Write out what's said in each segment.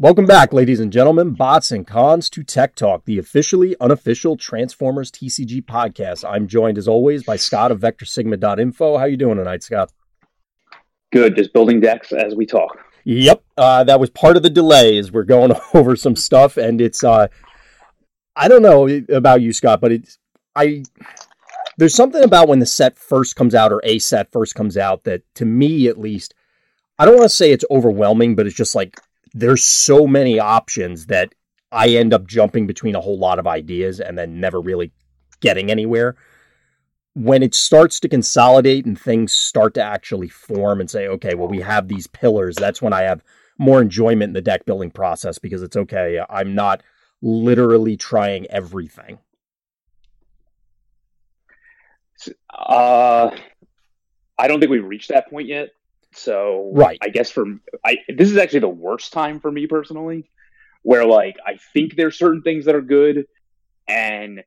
Welcome back, ladies and gentlemen, bots and cons to Tech Talk, the officially unofficial Transformers TCG podcast. I'm joined as always by Scott of VectorSigma.info. How you doing tonight, Scott? Good, just building decks as we talk. Yep, uh, that was part of the delay. Is we're going over some stuff, and it's uh, I don't know about you, Scott, but it's I. There's something about when the set first comes out or a set first comes out that, to me at least, I don't want to say it's overwhelming, but it's just like there's so many options that I end up jumping between a whole lot of ideas and then never really getting anywhere. When it starts to consolidate and things start to actually form and say, okay, well, we have these pillars, that's when I have more enjoyment in the deck building process because it's okay. I'm not literally trying everything. Uh, I don't think we've reached that point yet. So right, I guess for I this is actually the worst time for me personally, where like I think there's certain things that are good, and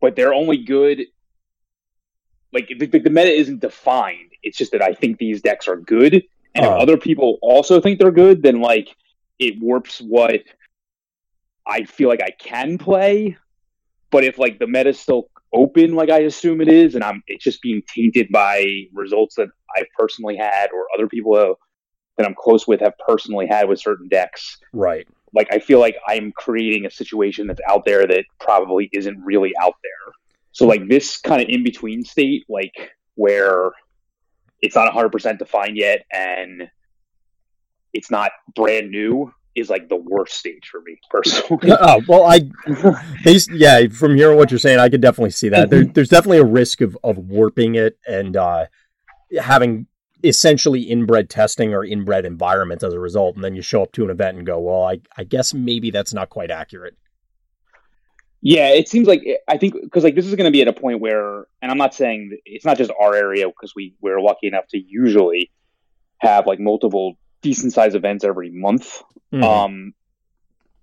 but they're only good. Like the, the meta isn't defined. It's just that I think these decks are good, and uh, if other people also think they're good, then like it warps what I feel like I can play. But if like the meta's still open like I assume it is, and I'm it's just being tainted by results that I've personally had or other people have, that I'm close with have personally had with certain decks. Right. Like I feel like I'm creating a situation that's out there that probably isn't really out there. So like this kind of in between state, like where it's not 100% defined yet and it's not brand new is like the worst stage for me personally. oh well, I, yeah, from hearing what you're saying, I could definitely see that. There, there's definitely a risk of of warping it and uh, having essentially inbred testing or inbred environments as a result, and then you show up to an event and go, well, I I guess maybe that's not quite accurate. Yeah, it seems like I think because like this is going to be at a point where, and I'm not saying it's not just our area because we we're lucky enough to usually have like multiple decent sized events every month. Mm-hmm. Um,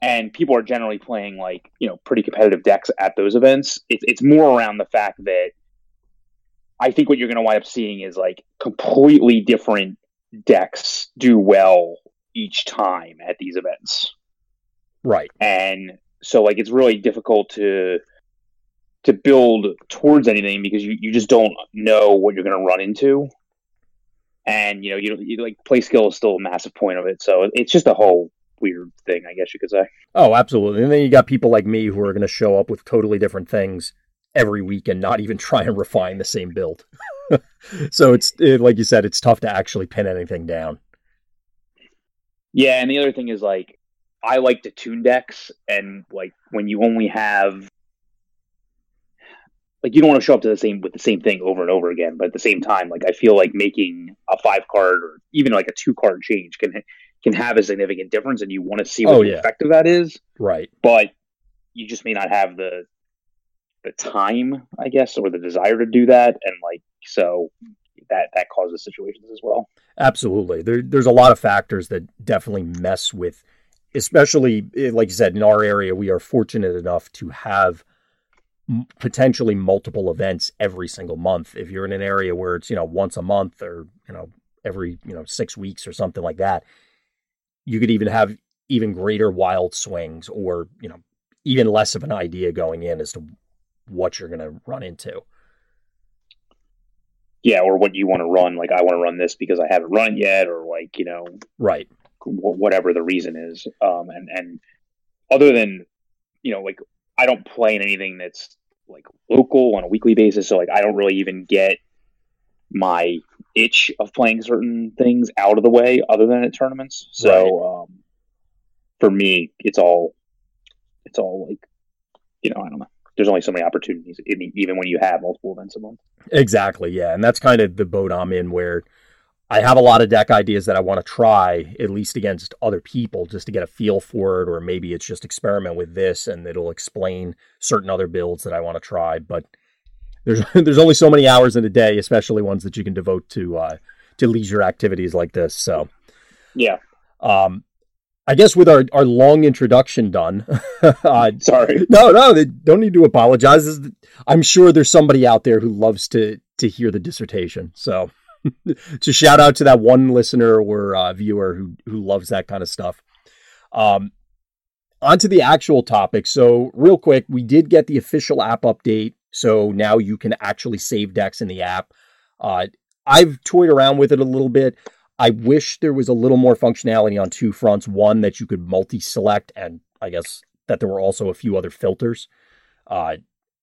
and people are generally playing like you know pretty competitive decks at those events. It's it's more around the fact that I think what you're going to wind up seeing is like completely different decks do well each time at these events. Right. And so like it's really difficult to to build towards anything because you, you just don't know what you're going to run into. And you know you, you like play skill is still a massive point of it. So it's just a whole weird thing i guess you could say. Oh absolutely. And then you got people like me who are going to show up with totally different things every week and not even try and refine the same build so it's it, like you said it's tough to actually pin anything down yeah and the other thing is like i like to tune decks and like when you only have like you don't want to show up to the same with the same thing over and over again. But at the same time, like I feel like making a five card or even like a two card change can can have a significant difference, and you want to see what oh, the yeah. effect of that is. Right. But you just may not have the the time, I guess, or the desire to do that, and like so that that causes situations as well. Absolutely. There, there's a lot of factors that definitely mess with, especially eh, like you said in our area. We are fortunate enough to have potentially multiple events every single month. If you're in an area where it's, you know, once a month or, you know, every, you know, six weeks or something like that, you could even have even greater wild swings or, you know, even less of an idea going in as to what you're going to run into. Yeah, or what you want to run. Like, I want to run this because I haven't run it yet, or like, you know, right, whatever the reason is. Um, and and other than, you know, like I don't play in anything that's like local on a weekly basis, so like I don't really even get my itch of playing certain things out of the way other than at tournaments. So right. um, for me, it's all it's all like you know I don't know. There's only so many opportunities, even when you have multiple events a month. Exactly, yeah, and that's kind of the boat I'm in where I have a lot of deck ideas that I want to try, at least against other people, just to get a feel for it, or maybe it's just experiment with this and it'll explain certain other builds that I want to try. But there's there's only so many hours in a day, especially ones that you can devote to uh, to leisure activities like this. So, yeah. Um, I guess with our, our long introduction done, uh, sorry, no, no, they don't need to apologize. I'm sure there's somebody out there who loves to to hear the dissertation. So to shout out to that one listener or uh, viewer who who loves that kind of stuff. Um, on to the actual topic. So, real quick, we did get the official app update. So now you can actually save decks in the app. Uh, I've toyed around with it a little bit. I wish there was a little more functionality on two fronts. One, that you could multi select, and I guess that there were also a few other filters. Uh,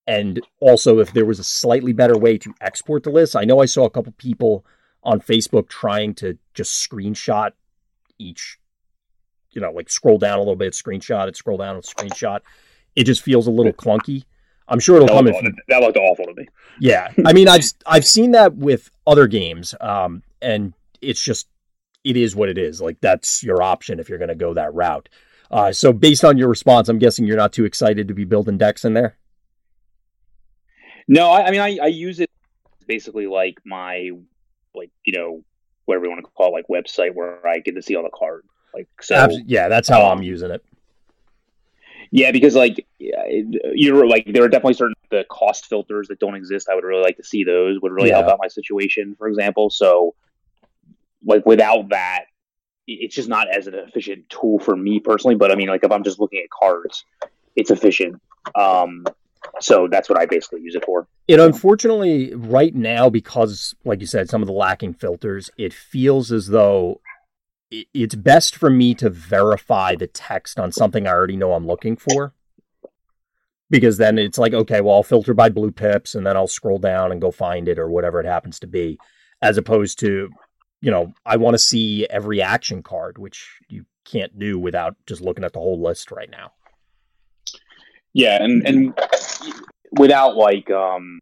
and also, if there was a slightly better way to export the list. I know I saw a couple people on Facebook trying to just screenshot each, you know, like scroll down a little bit, screenshot it, scroll down and screenshot. It just feels a little clunky. I'm sure it'll That come looked, in. that looked awful to me. Yeah, I mean, I've I've seen that with other games, um, and it's just it is what it is. Like that's your option if you're going to go that route. Uh, so based on your response, I'm guessing you're not too excited to be building decks in there. No, I, I mean I, I use it basically like my like you know whatever you want to call it, like website where I get to see all the cards. Like so, Abs- yeah, that's how I'm um, using it. yeah, because like yeah, you're like there are definitely certain the cost filters that don't exist. I would really like to see those. Would really help out my situation, for example. So like without that, it's just not as an efficient tool for me personally. But I mean, like if I'm just looking at cards, it's efficient. Um, so that's what I basically use it for. It unfortunately right now because, like you said, some of the lacking filters, it feels as though it's best for me to verify the text on something I already know I'm looking for. Because then it's like, okay, well, I'll filter by blue pips and then I'll scroll down and go find it or whatever it happens to be, as opposed to, you know, I want to see every action card, which you can't do without just looking at the whole list right now. Yeah, and and without like um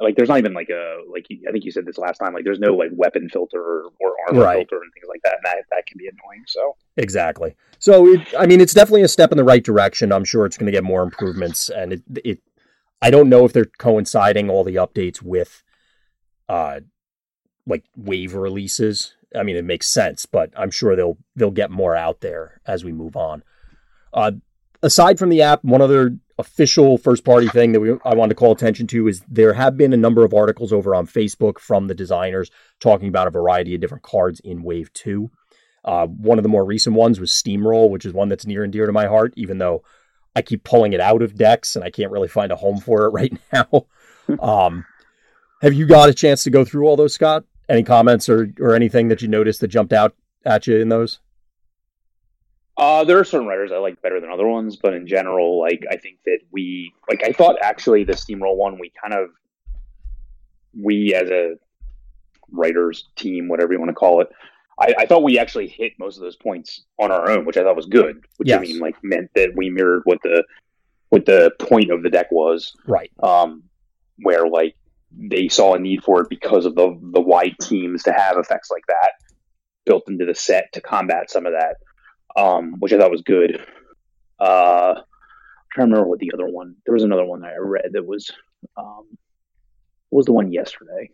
like there's not even like a like I think you said this last time like there's no like weapon filter or, or armor Right. filter and things like that and that that can be annoying. So Exactly. So, it, I mean, it's definitely a step in the right direction. I'm sure it's going to get more improvements, and it, it, I don't know if they're coinciding all the updates with, uh, like wave releases. I mean, it makes sense, but I'm sure they'll they'll get more out there as we move on. Uh, aside from the app, one other official first party thing that we, I wanted to call attention to is there have been a number of articles over on Facebook from the designers talking about a variety of different cards in Wave Two. Uh, one of the more recent ones was Steamroll, which is one that's near and dear to my heart, even though I keep pulling it out of decks and I can't really find a home for it right now. um, have you got a chance to go through all those, Scott? Any comments or, or anything that you noticed that jumped out at you in those? uh there are certain writers I like better than other ones, but in general, like I think that we like I thought actually the steamroll one we kind of we as a writers team, whatever you want to call it, I, I thought we actually hit most of those points on our own, which I thought was good. Which Yes. I mean, like meant that we mirrored what the what the point of the deck was. Right. Um, where like they saw a need for it because of the the wide teams to have effects like that built into the set to combat some of that, um, which I thought was good. Uh, I'm trying to remember what the other one. There was another one that I read that was um, what was the one yesterday?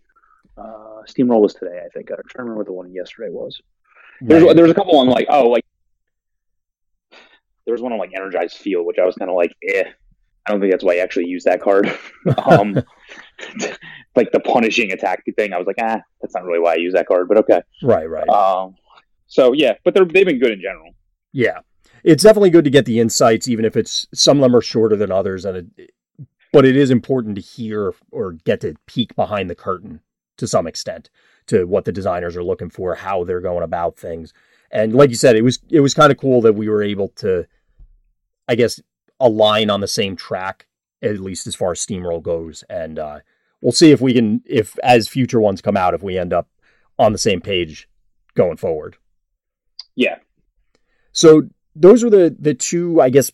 Uh, Steamroll was today, I think. I'm trying to remember what the one yesterday was. There's Right. there was a couple on like oh like there was one on like Energized Field, which I was kind of like eh. I don't think that's why I actually use that card. um, like the punishing attack thing, I was like ah, that's not really why I use that card, but okay. Right, right. Um, so yeah, but they're they've been good in general. Yeah, it's definitely good to get the insights, even if it's some of them are shorter than others, and it, but it is important to hear or get to peek behind the curtain to some extent to what the designers are looking for, how they're going about things, and like you said, it was it was kind of cool that we were able to, I guess, align on the same track at least as far as Steamroll goes, and uh, we'll see if we can, if as future ones come out, if we end up on the same page going forward. Yeah, So those are the the two, I guess,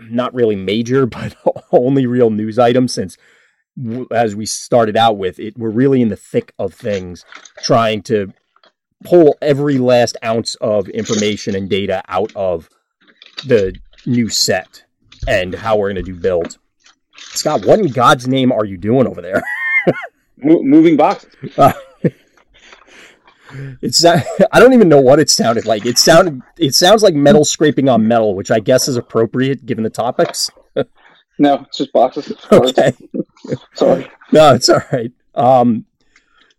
not really major, but only real news items. Since, as we started out with, it we're really in the thick of things, trying to pull every last ounce of information and data out of the new set and how we're going to do build. Scott, what in God's name are you doing over there? Mo- moving boxes. It's I don't even know what it sounded like. It sounded it sounds like metal scraping on metal, which I guess is appropriate given the topics. No, it's just boxes. Okay. Sorry. No, it's all right. Um,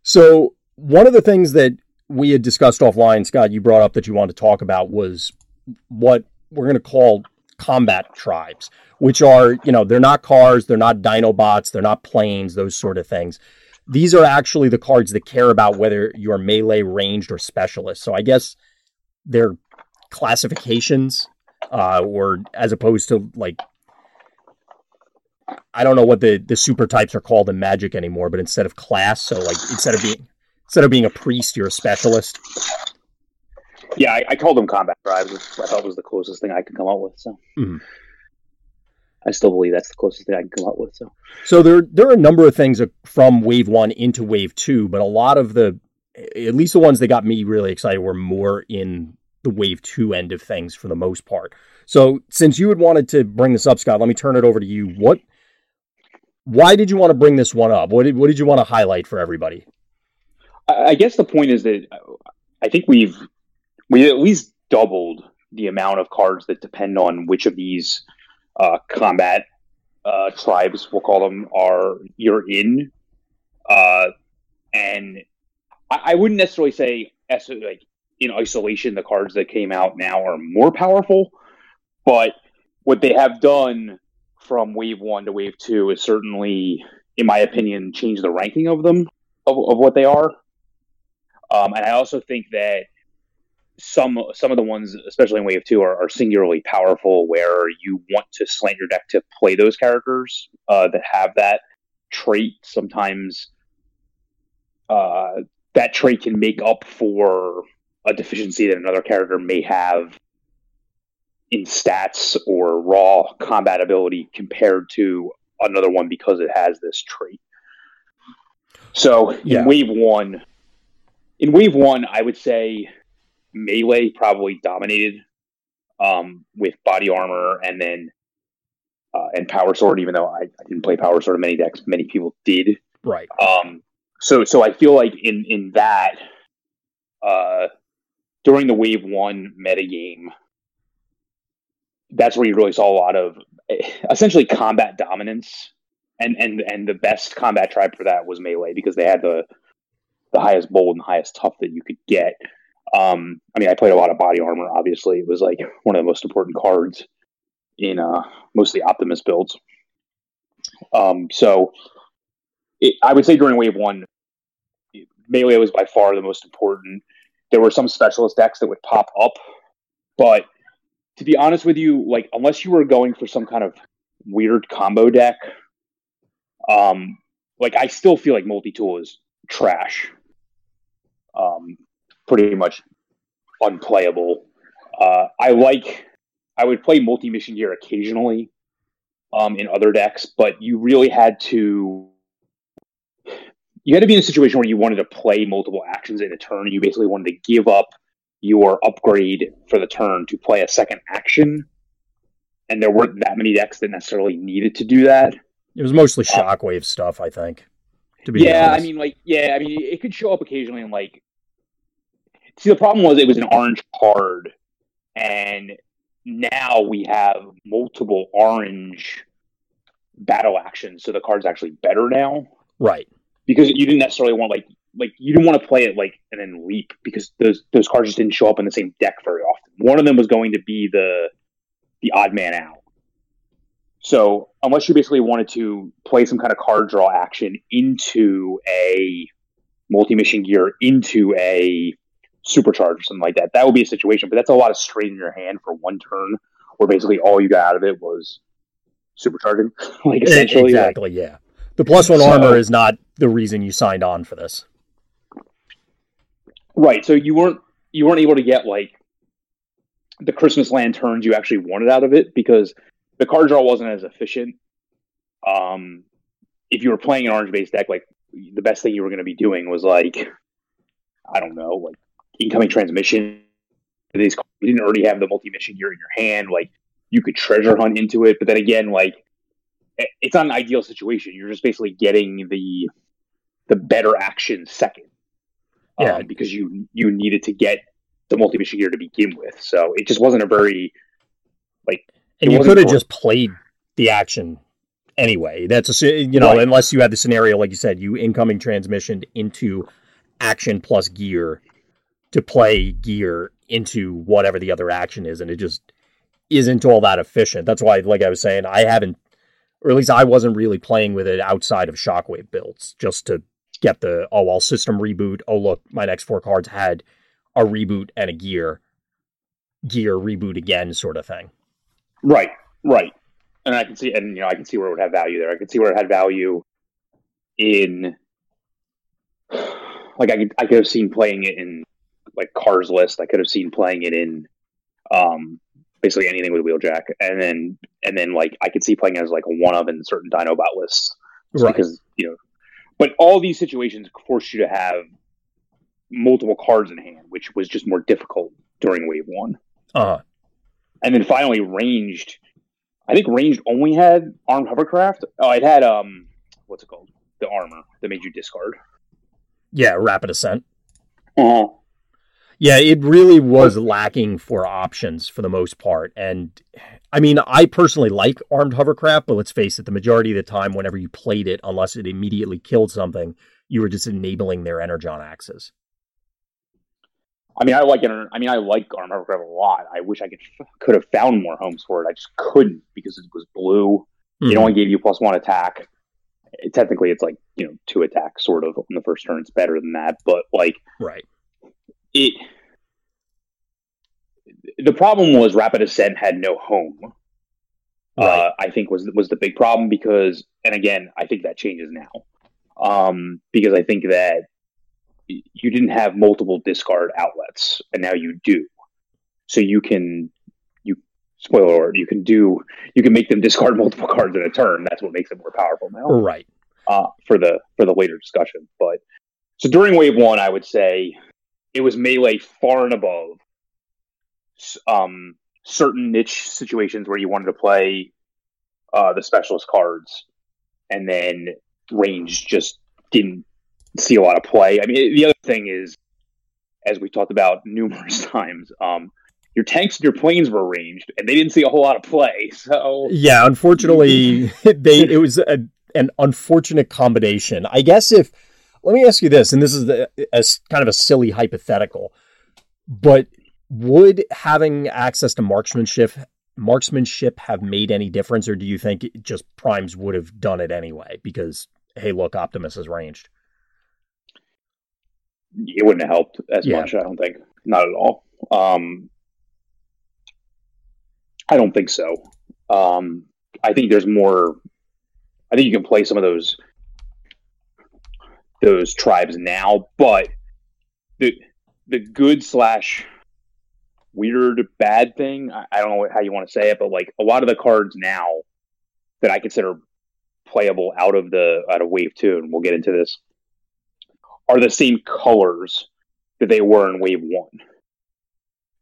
so one of the things that we had discussed offline, Scott, you brought up that you wanted to talk about was what we're going to call combat tribes, which are, you know, they're not cars, they're not Dinobots, they're not planes, those sort of things. These are actually the cards that care about whether you're melee, ranged, or specialist. So I guess they're classifications, uh, or as opposed to like I don't know what the the super types are called in Magic anymore, but instead of class, so like instead of being instead of being a priest, you're a specialist. Yeah, I, I called them combat tribes. Which I thought was the closest thing I could come up with. So mm-hmm. I still believe that's the closest thing I can come up with. So so there there are a number of things from Wave One into Wave Two, but a lot of the at least the ones that got me really excited were more in the Wave Two end of things for the most part. So since you had wanted to bring this up, Scott, let me turn it over to you. What why did you want to bring this one up? What did what did you want to highlight for everybody? I guess the point is that I think we've we at least doubled the amount of cards that depend on which of these uh, combat uh, tribes, we'll call them, are you're in. Uh, and I, I, wouldn't necessarily say like in isolation the cards that came out now are more powerful, but what they have done from wave one to wave two is certainly, in my opinion, changed the ranking of them of, of what they are. Um, and I also think that some some of the ones, especially in Wave Two, are, are, singularly powerful. Where you want to slant your deck to play those characters uh, that have that trait. Sometimes uh, that trait can make up for a deficiency that another character may have in stats or raw combat ability compared to another one because it has this trait. So in yeah. Wave One, in Wave One, I would say melee probably dominated um, with body armor and then uh, and power sword. Even though I, I, didn't play power sword in many decks, many people did. Right. Um, so so I feel like in in that uh, during the wave one meta game, that's where you really saw a lot of essentially combat dominance. And, and and the best combat tribe for that was melee because they had the the highest bold and highest tough that you could get. Um, I mean, I played a lot of body armor. Obviously, it was like one of the most important cards in uh, most of the Optimus builds. Um, so, it, I would say during Wave One, melee was by far the most important. There were some specialist decks that would pop up, but to be honest with you, like unless you were going for some kind of weird combo deck, um, like I still feel like multi tool is trash. Um, pretty much unplayable. Uh, I like I would play multi mission gear occasionally um, in other decks, but you really had to you had to be in a situation where you wanted to play multiple actions in a turn. You basically wanted to give up your upgrade for the turn to play a second action, and there weren't that many decks that necessarily needed to do that. It was mostly uh, shockwave uh, stuff, I think. To be yeah, honest. I mean, like, yeah, I mean, it could show up occasionally in like See, the problem was it was an orange card, and now we have multiple orange battle actions, so the card's actually better now. Right. Because you didn't necessarily want like like you didn't want to play it like and then leap because those those cards just didn't show up in the same deck very often. One of them was going to be the the odd man out. So unless you basically wanted to play some kind of card draw action into a multi mission gear into a supercharge or something like that. That would be a situation, but that's a lot of strain in your hand for one turn, where basically all you got out of it was supercharging. like essentially, exactly, like, yeah. The plus one so, armor is not the reason you signed on for this, right? So you weren't you weren't able to get like the Christmas lanterns you actually wanted out of it because the card draw wasn't as efficient. Um, if you were playing an orange based deck, like the best thing you were going to be doing was like I don't know, like incoming transmission. These you didn't already have the multi mission gear in your hand. Like you could treasure hunt into it, but then again, like it's not an ideal situation. You're just basically getting the the better action second. Yeah, um, because you you needed to get the multi mission gear to begin with. So it just wasn't a very like. And you could have just played the action anyway. That's a you know right. unless you had the scenario like you said, you incoming transmission into action plus gear to play gear into whatever the other action is, and it just isn't all that efficient. That's why, like I was saying, I haven't, or at least I wasn't really playing with it outside of Shockwave builds, just to get the oh well system reboot. Oh look, my next four cards had a reboot and a gear, gear reboot again sort of thing. Right, right. And I can see, and you know, I can see where it would have value there. I can see where it had value in, like, I could, I could have seen playing it in like Cars List. I could have seen playing it in, um, basically anything with Wheeljack, and then and then like I could see playing it as like a one of in certain Dinobot lists, right? Because you know, but all these situations force you to have multiple cards in hand, which was just more difficult during Wave One. Uh-huh. And then finally, ranged. I think ranged only had armed hovercraft. Oh, it had um, what's it called? The armor that made you discard. Yeah, rapid ascent. Uh-huh. Yeah, it really was lacking for options for the most part. And I mean, I personally like armed hovercraft, but let's face it, the majority of the time, whenever you played it, unless it immediately killed something, you were just enabling their energon axes. I mean, I like it. I mean, I like armed hovercraft a lot. I wish I could could have found more homes for it. I just couldn't because it was blue. Mm-hmm. It only gave you plus one attack. It, technically, it's like you know two attacks sort of on the first turn. It's better than that, but like right it the problem was rapid ascent had no home. Uh, right. uh, i think was was the big problem because and again i think that changes now. Um, because i think that you didn't have multiple discard outlets and now you do. So you can you spoiler alert you can do you can make them discard multiple cards in a turn. That's what makes it more powerful now. Right. Uh, for the for the later discussion. But so during wave one i would say it was melee far and above um, certain niche situations where you wanted to play uh, the specialist cards, and then range just didn't see a lot of play. I mean, the other thing is, as we talked about numerous times, um, your tanks and your planes were ranged, and they didn't see a whole lot of play. So yeah, unfortunately, they it was a, an unfortunate combination. I guess if let me ask you this, and this is a, a kind of a silly hypothetical, but would having access to marksmanship marksmanship have made any difference, or do you think just primes would have done it anyway? Because hey, look, Optimus is ranged. It wouldn't have helped as yeah. much. I don't think, not at all. Um, I don't think so. Um, I think there's more. I think you can play some of those those tribes now, but the the good slash weird bad thing, I, I don't know how you want to say it, but like a lot of the cards now that I consider playable out of the out of wave two, and we'll get into this, are the same colors that they were in wave one.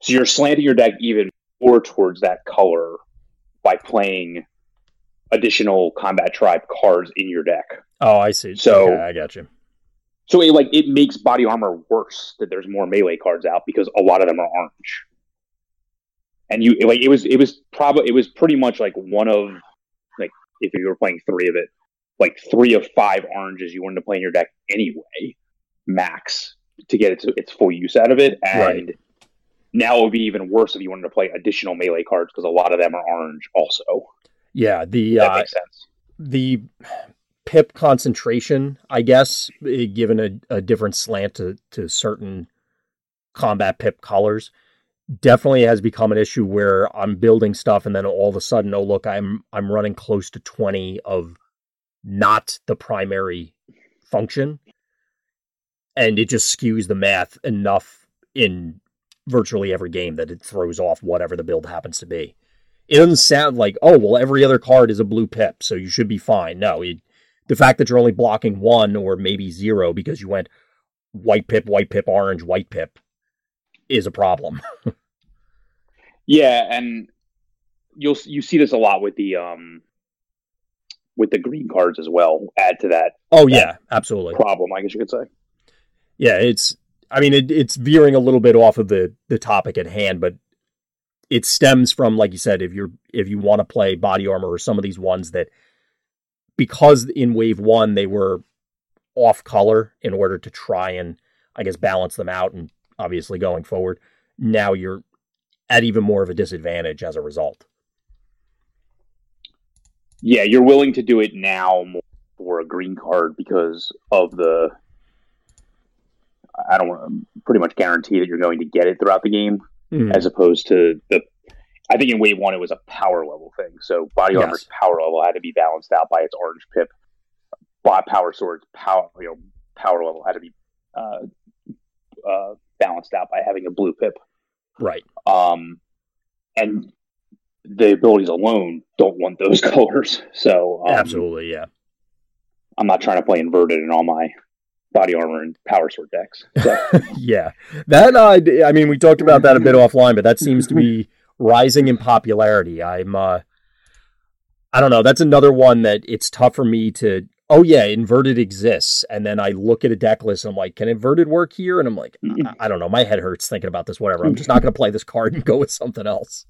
So you're slanting your deck even more towards that color by playing additional combat tribe cards in your deck. Oh, I see. So okay, I got you. So it like it makes body armor worse that there's more melee cards out because a lot of them are orange. And you like it was it was probably it was pretty much like one of like if you were playing three of it, like three of five oranges you wanted to play in your deck anyway, max to get its its full use out of it. And right. now it would be even worse if you wanted to play additional melee cards because a lot of them are orange also. Yeah, the that uh, makes sense. The pip concentration, I guess, eh, given a, a different slant to, to certain combat pip colors, definitely has become an issue where I'm building stuff and then all of a sudden, oh look, I'm I'm running close to 20 of not the primary function. And it just skews the math enough in virtually every game that it throws off whatever the build happens to be. It doesn't sound like, oh, well, every other card is a blue pip, so you should be fine. No, it, the fact that you're only blocking one or maybe zero because you went white pip, white pip, orange, white pip is a problem. yeah, and you'll you see this a lot with the um with the green cards as well. Add to that. Oh that yeah, absolutely. Problem, I guess you could say. Yeah, it's. I mean, it, it's veering a little bit off of the the topic at hand, but it stems from, like you said, if you're if you want to play body armor or some of these ones that because in wave one they were off color in order to try and I guess balance them out and obviously going forward. Now you're at even more of a disadvantage as a result. Yeah, you're willing to do it now for a green card because of the. I don't want to pretty much guarantee that you're going to get it throughout the game, mm. as opposed to the. I think in wave one it was a power level thing, so body yes. armor's power level had to be balanced out by its orange pip. Power swords power you know power level had to be uh, uh, balanced out by having a blue pip. Right. Um, and the abilities alone don't want those colors. So um, absolutely, yeah. I'm not trying to play inverted in all my body armor and power sword decks. So. yeah, that uh, I mean, we talked about that a bit offline, but that seems to be rising in popularity. I'm, uh, I don't know. That's another one that it's tough for me to oh yeah, inverted exists. And then I look at a deck list and I'm like, can inverted work here? And I'm like, I, I don't know. My head hurts thinking about this. Whatever. I'm just not going to play this card and go with something else.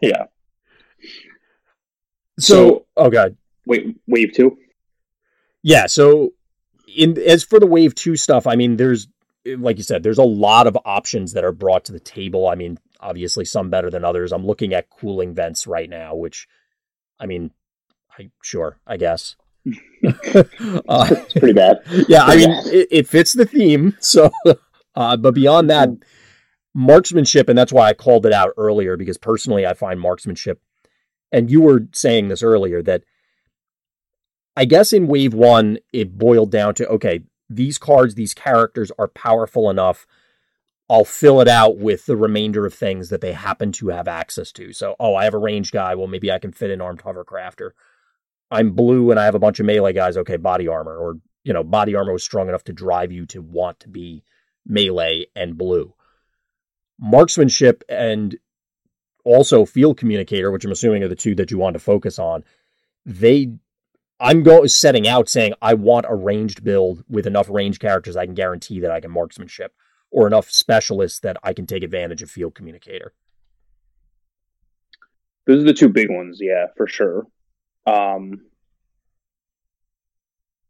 Yeah. So, so oh god. Wait, wave two. Yeah. So, in as for the wave two stuff, I mean, there's like you said, there's a lot of options that are brought to the table. I mean, obviously some better than others. I'm looking at cooling vents right now, which, I mean, I sure, I guess. uh, it's pretty bad. Yeah, I mean, it, it, fits the theme. So, uh, but beyond that, marksmanship, and that's why I called it out earlier because personally, I find marksmanship, and you were saying this earlier that I guess in wave one, it boiled down to okay, these cards, these characters are powerful enough. I'll fill it out with the remainder of things that they happen to have access to. So, oh, I have a range guy. Well, maybe I can fit an armed hovercrafter. I'm blue and I have a bunch of melee guys, okay, body armor, or you know, body armor was strong enough to drive you to want to be melee and blue. Marksmanship and also field communicator, which I'm assuming are the two that you want to focus on, they I'm going setting out saying I want a ranged build with enough range characters I can guarantee that I can marksmanship, or enough specialists that I can take advantage of field communicator. Those are the two big ones, yeah, for sure. Um,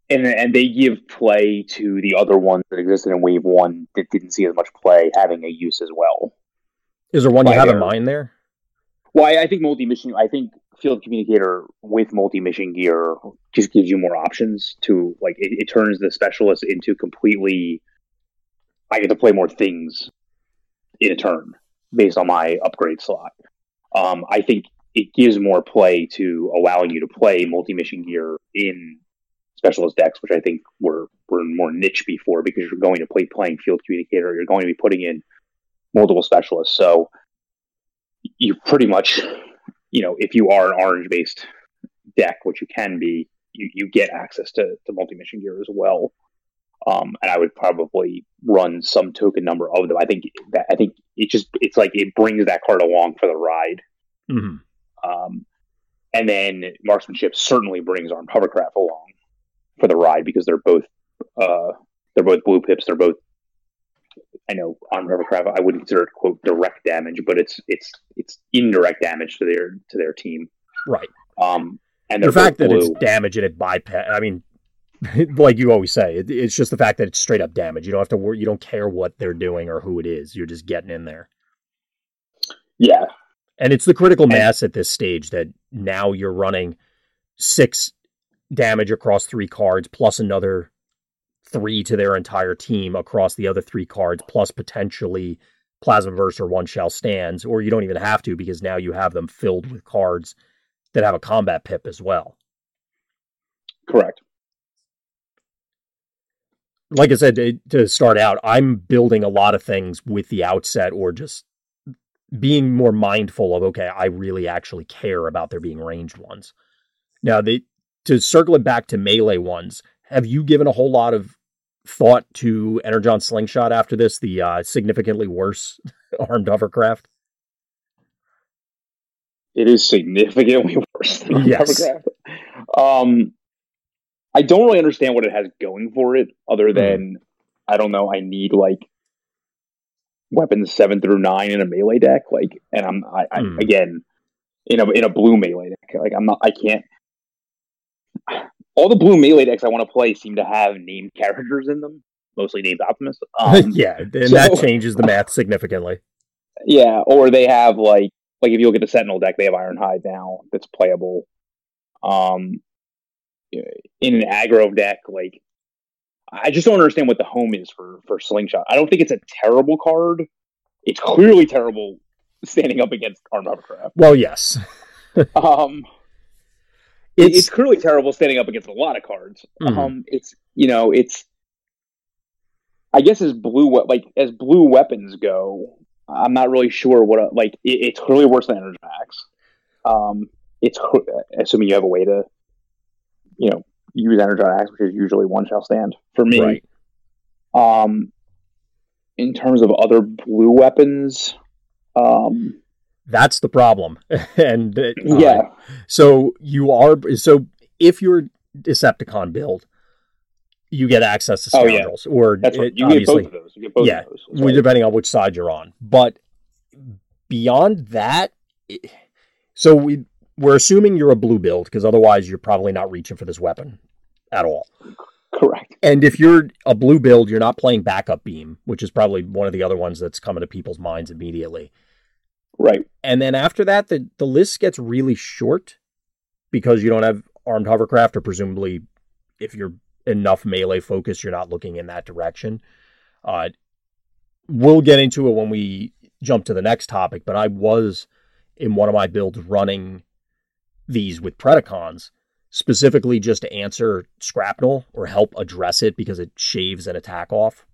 and and they give play to the other ones that existed in Wave One that didn't see as much play having a use as well. Is there one you have in mind there? Well, I, I think multi mission. I think field communicator with multi mission gear just gives you more options to like. It, it turns the specialist into completely. I get to play more things in a turn based on my upgrade slot. Um, I think it gives more play to allowing you to play multi-mission gear in specialist decks, which I think were were more niche before because you're going to play playing field communicator, you're going to be putting in multiple specialists. So you pretty much, you know, if you are an orange based deck, which you can be, you, you get access to, to multi-mission gear as well. Um, and I would probably run some token number of them. I think that I think it just it's like it brings that card along for the ride. Mm-hmm. Um, and then marksmanship certainly brings armed hovercraft along for the ride because they're both uh, they're both blue pips. They're both I know armed hovercraft. I wouldn't consider it quote direct damage, but it's it's it's indirect damage to their to their team. Right. Um, and the fact that it's damage and it bypass. I mean, like you always say, it, it's just the fact that it's straight up damage. You don't have to worry. You don't care what they're doing or who it is. You're just getting in there. Yeah, and it's the critical mass at this stage that now you're running six damage across three cards plus another three to their entire team across the other three cards, plus potentially Plasmaverse or One Shall stands, or you don't even have to because now you have them filled with cards that have a combat pip as well. Correct. Like I said, to, to start out, I'm building a lot of things with the outset or just being more mindful of okay, I really actually care about there being ranged ones. Now, they, to circle it back to melee ones, have you given a whole lot of thought to Energon Slingshot after this, the uh, significantly worse armed hovercraft? It is significantly worse than yes. hovercraft. Um, I don't really understand what it has going for it, other hmm. than. I don't know. I need like weapons seven through nine in a melee deck. Like, and I'm I, I mm. again in a in a blue melee deck. Like, I'm not. I can't. All the blue melee decks I want to play seem to have named characters in them mostly named Optimus. Um, yeah, and so- that changes the math significantly. yeah, or they have like like if you look at the Sentinel deck, they have Ironhide now that's playable. Um, in an aggro deck, like I just don't understand what the home is for for Slingshot. I don't think it's a terrible card. It's clearly terrible standing up against Armed Hovercraft. Well, yes, Um, it's, it's clearly terrible standing up against a lot of cards. Mhm. Um, it's you know it's. I guess as blue like as blue weapons go, I'm not really sure what a, like it, it's clearly worse than Energon Axe. Um, it's assuming you have a way to, you know, use Energon Axe, which is usually one shall stand for me. right. Um, in terms of other blue weapons, um, That's the problem, and uh, yeah, So you are so if you're Decepticon build, you get access to Oh, yeah. scoundrels, or that's right. You get both obviously of those. You get both Yeah, of those. Right. depending on which side you're on. But beyond that, it- so we we're assuming you're a blue build because otherwise you're probably not reaching for this weapon at all. Correct. And if you're a blue build, you're not playing backup beam, which is probably one of the other ones that's coming to people's minds immediately. Right. And then after that, the, the list gets really short because you don't have armed hovercraft, or presumably, if you're enough melee focused, you're not looking in that direction. Uh, we'll get into it when we jump to the next topic, but I was in one of my builds running these with Predacons specifically just to answer Scrapnel or help address it because it shaves an attack off?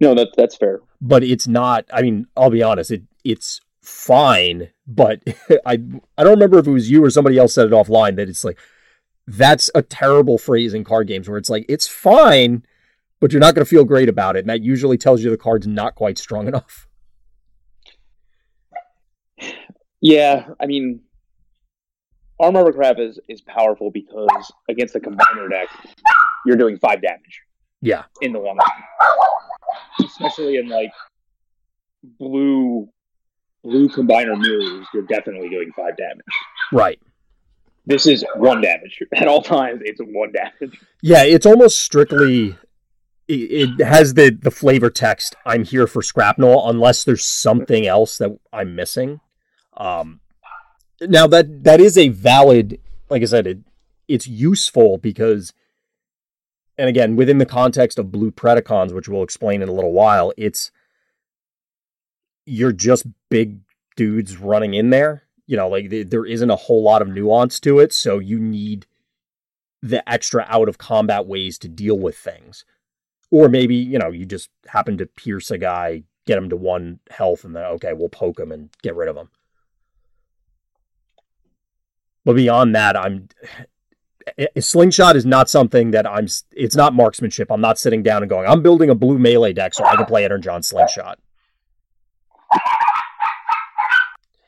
No, that that's fair. but it's not i mean i'll be honest it it's fine but i i don't remember if it was you or somebody else said it offline that it's like that's a terrible phrase in card games where it's like it's fine but you're not going to feel great about it. And that usually tells you the card's not quite strong enough Yeah, I mean, Arm Hovercraft is is powerful because against a combiner deck, you're doing five damage yeah in the long run, especially in like blue blue combiner mirrors. You're definitely doing five damage. right This is one damage at all times. It's one damage. yeah it's almost strictly it, it has the the flavor text i'm here for scrapnel unless there's something else that i'm missing um now that that is a valid like i said it, it's useful because and again within the context of blue predacons which we'll explain in a little while it's you're just big dudes running in there. You know like th- there isn't a whole lot of nuance to it so you need the extra out of combat ways to deal with things. Or maybe you know you just happen to pierce a guy get him to one health and then okay we'll poke him and get rid of him but beyond that i'm a slingshot is not something that i'm it's not marksmanship i'm not sitting down and going i'm building a blue melee deck so i can play Energon slingshot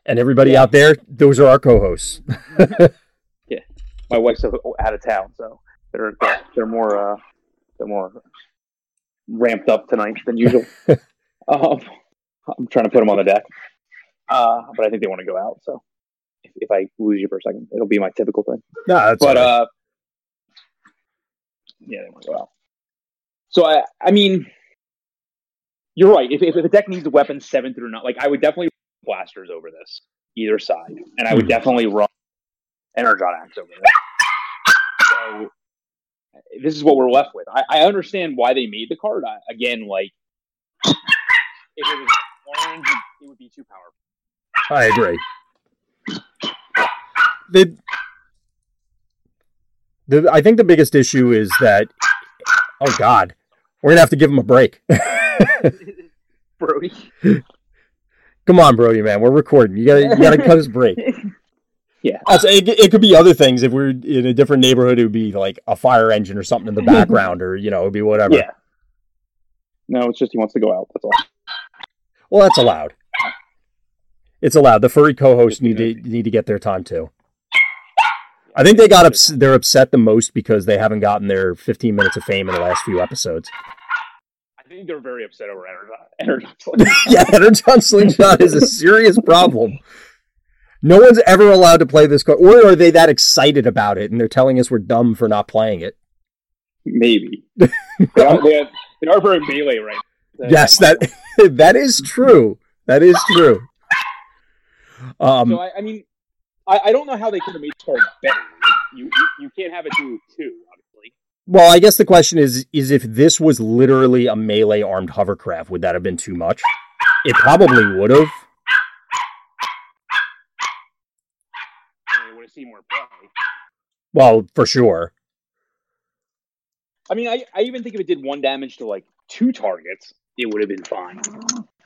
and everybody Yeah. out there those are our co-hosts yeah, My wife's out of town, so they're they're, they're more uh, they're more ramped up tonight than usual. um, I'm trying to put them on the deck, uh, but I think they want to go out. So if, if I lose you for a second, it'll be my typical thing. no that's but right. uh, yeah, they want to go out. So I, I mean, you're right. If, if the deck needs a weapon seven through nine, like I would definitely run blasters over this either side, and I would Mhm. definitely run Energon Axe over this. So this is what we're left with. I, I understand why they made the card. I, again, like if it was orange, it would be too powerful. I agree. The, the I think the biggest issue is that oh god, we're gonna have to give him a break. Brody. Come on, Brody, man, we're recording. You gotta you gotta cut his break. Yeah. Also, it, it could be other things. If we're in a different neighborhood, it would be like a fire engine or something in the background, or you know, it'd be whatever. Yeah. No, it's just he wants to go out. That's all. Well, that's allowed. It's allowed. The furry co-hosts need to need to get their time too. I think they got ups- they're upset the most because they haven't gotten their 15 minutes of fame in the last few episodes. I think they're very upset over Energon. Energon. yeah, Energon Slingshot is a serious problem. No one's ever allowed to play this card, or are they that excited about it and they're telling us we're dumb for not playing it? Maybe. they, are, they, are, they are very melee right. yes, that that is true. That is true. Um, so I, I mean, I, I, don't know how they could have made Scar better. You, you you can't have it do two, obviously. Well, I guess the question is is if this was literally a melee armed hovercraft, would that have been too much? It probably would have. I would have seen more play. Well, for sure. I mean, I, I even think if it did one damage to like two targets, it would have been fine.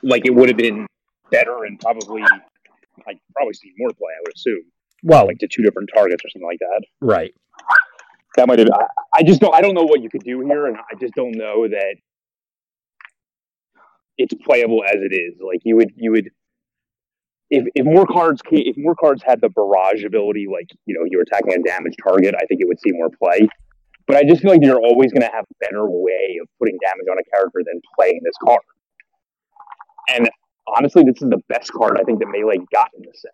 Like it would have been better and probably I'd probably see more play. I would assume. Well, like to two different targets or something like that. Right. That might have. I, I just don't. I don't know what you could do here, and I just don't know that it's playable as it is. Like you would, you would. If, if more cards came, if more cards had the barrage ability, like you know you're attacking a damaged target, I think it would see more play. But I just feel like you're always going to have a better way of putting damage on a character than playing this card. And honestly, this is the best card I think that Melee got in the set.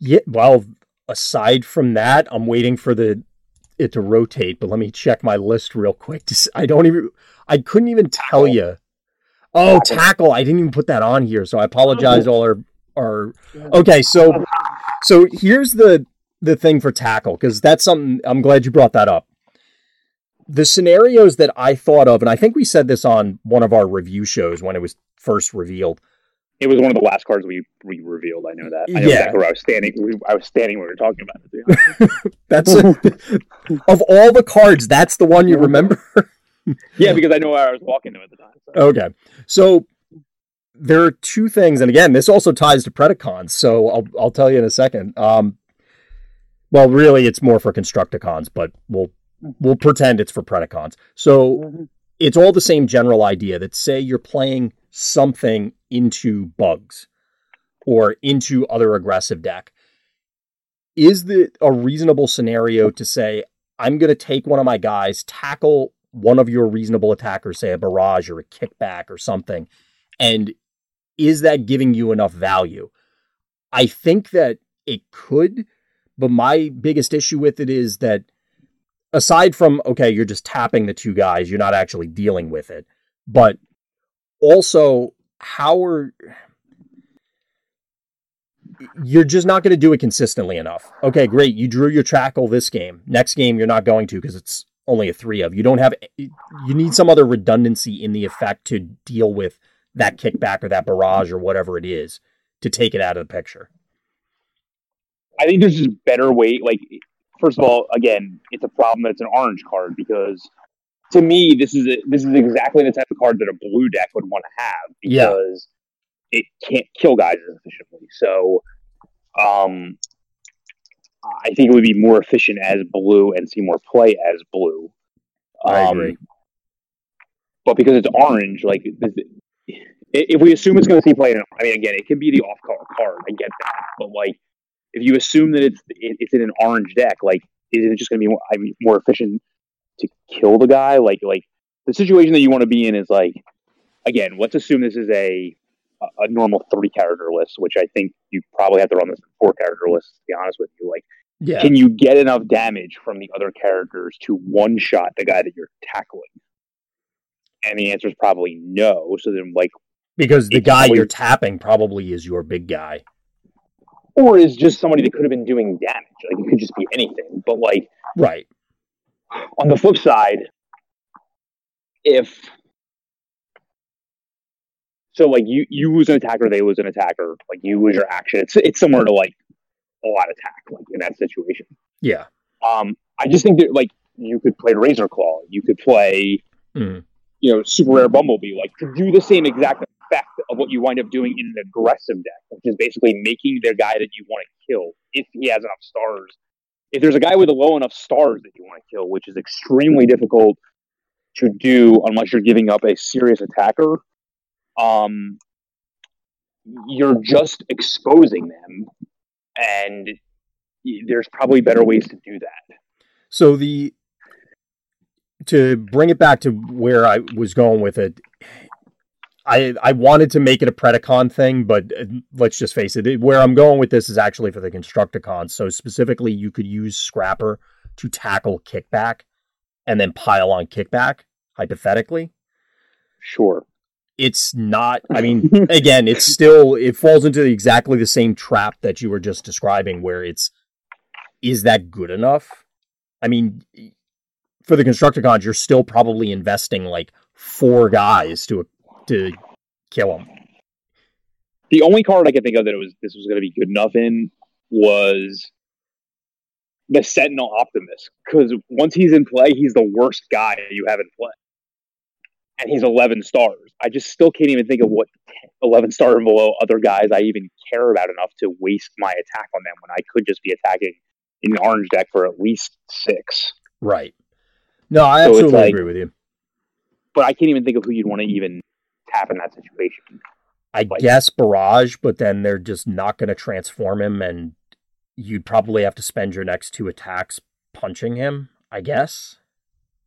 Yeah, well, aside from that, I'm waiting for the it to rotate. But let me check my list real quick. I don't even. I couldn't even tell you. Oh, tackle! I didn't even put that on here, so I oh, apologize. All our our okay. So so here's the the thing for tackle because that's something. I'm glad you brought that up. The scenarios that I thought of, and I think we said this on one of our review shows when it was first revealed. It was one of the last cards we, we revealed. I know that. I know yeah. exactly where I was standing. I was standing when we were talking about it. that's a, of all the cards. That's the one you remember. yeah, because I know where I was walking to at the time. So. Okay, so there are two things, and again, this also ties to Predacons. So I'll I'll tell you in a second. Um, well, really, it's more for Constructicons, but we'll we'll pretend it's for Predacons. So mm-hmm. it's all the same general idea that say you're playing something into bugs or into other aggressive deck. Is the a reasonable scenario to say I'm going to take one of my guys, tackle one of your reasonable attackers, say a barrage or a kickback or something, and is that giving you enough value? I think that it could, but my biggest issue with it is that aside from okay, you're just tapping the two guys, you're not actually dealing with it. But also how are you're just not going to do it consistently enough. Okay, great. You drew your tackle this game. Next game, you're not going to because it's only a three of. You don't have. Eh, you need some other redundancy in the effect to deal with that kickback or that barrage or whatever it is to take it out of the picture. I think there's just better way. Like, first of all, again, it's a problem that it's an orange card because to me, this is a, this is exactly the type of card that a blue deck would want to have because yeah. it can't kill guys as efficiently. So, um, I think it would be more efficient as blue and see more play as blue. Um, I agree. But because it's orange, like if we assume it's going to see play, I mean, again, it could be the off color card. I get that, but like if you assume that it's it's in an orange deck, like is it just going to be more, I mean, more efficient to kill the guy. Like like the situation that you want to be in is like again, let's assume this is a a normal three character list, which I think you probably have to run this four character list. To be honest with you, like, yeah. can you get enough damage from the other characters to one shot the guy that you're tackling? And the answer is probably no. So then, like, because the guy probably, you're tapping probably is your big guy, or is just somebody that could have been doing damage. Like, it could just be anything. But like, right on the flip side, if so, like you you lose an attacker, they lose an attacker. Like you lose your action. It's it's similar to like a lot of attack, like in that situation. Yeah. Um, I just think that like you could play Razor Claw, you could play, mm. you know, Super Rare Bumblebee, like to do the same exact effect of what you wind up doing in an aggressive deck, which is basically making the guy that you want to kill if he has enough stars if there's a guy with a low enough stars that you want to kill, which is extremely difficult to do unless you're giving up a serious attacker, um, you're just exposing them, and there's probably better ways to do that. So the to bring it back to where I was going with it, I I wanted to make it a Predacon thing, but uh, let's just face it. Where I'm going with this is actually for the Constructicons. So specifically, you could use Scrapper to tackle kickback, and then pile on kickback. hypothetically. Sure. It's not, I mean, again, it's still, it falls into exactly the same trap that you were just describing, where it's, is that good enough? I mean, for the Constructicons, you're still probably investing like four guys to to kill him. The only card I could think of that it was this was going to be good enough in was the Sentinel Optimist because once he's in play, he's the worst guy you have in play, and he's eleven stars. I just still can't even think of what eleven star and below other guys I even care about enough to waste my attack on them when I could just be attacking in the orange deck for at least six. Right. No, I So absolutely like- agree with you. But I can't even think of who you'd want to even tap in that situation. I like- guess Barrage, but then they're just not going to transform him, and you'd probably have to spend your next two attacks punching him. I guess.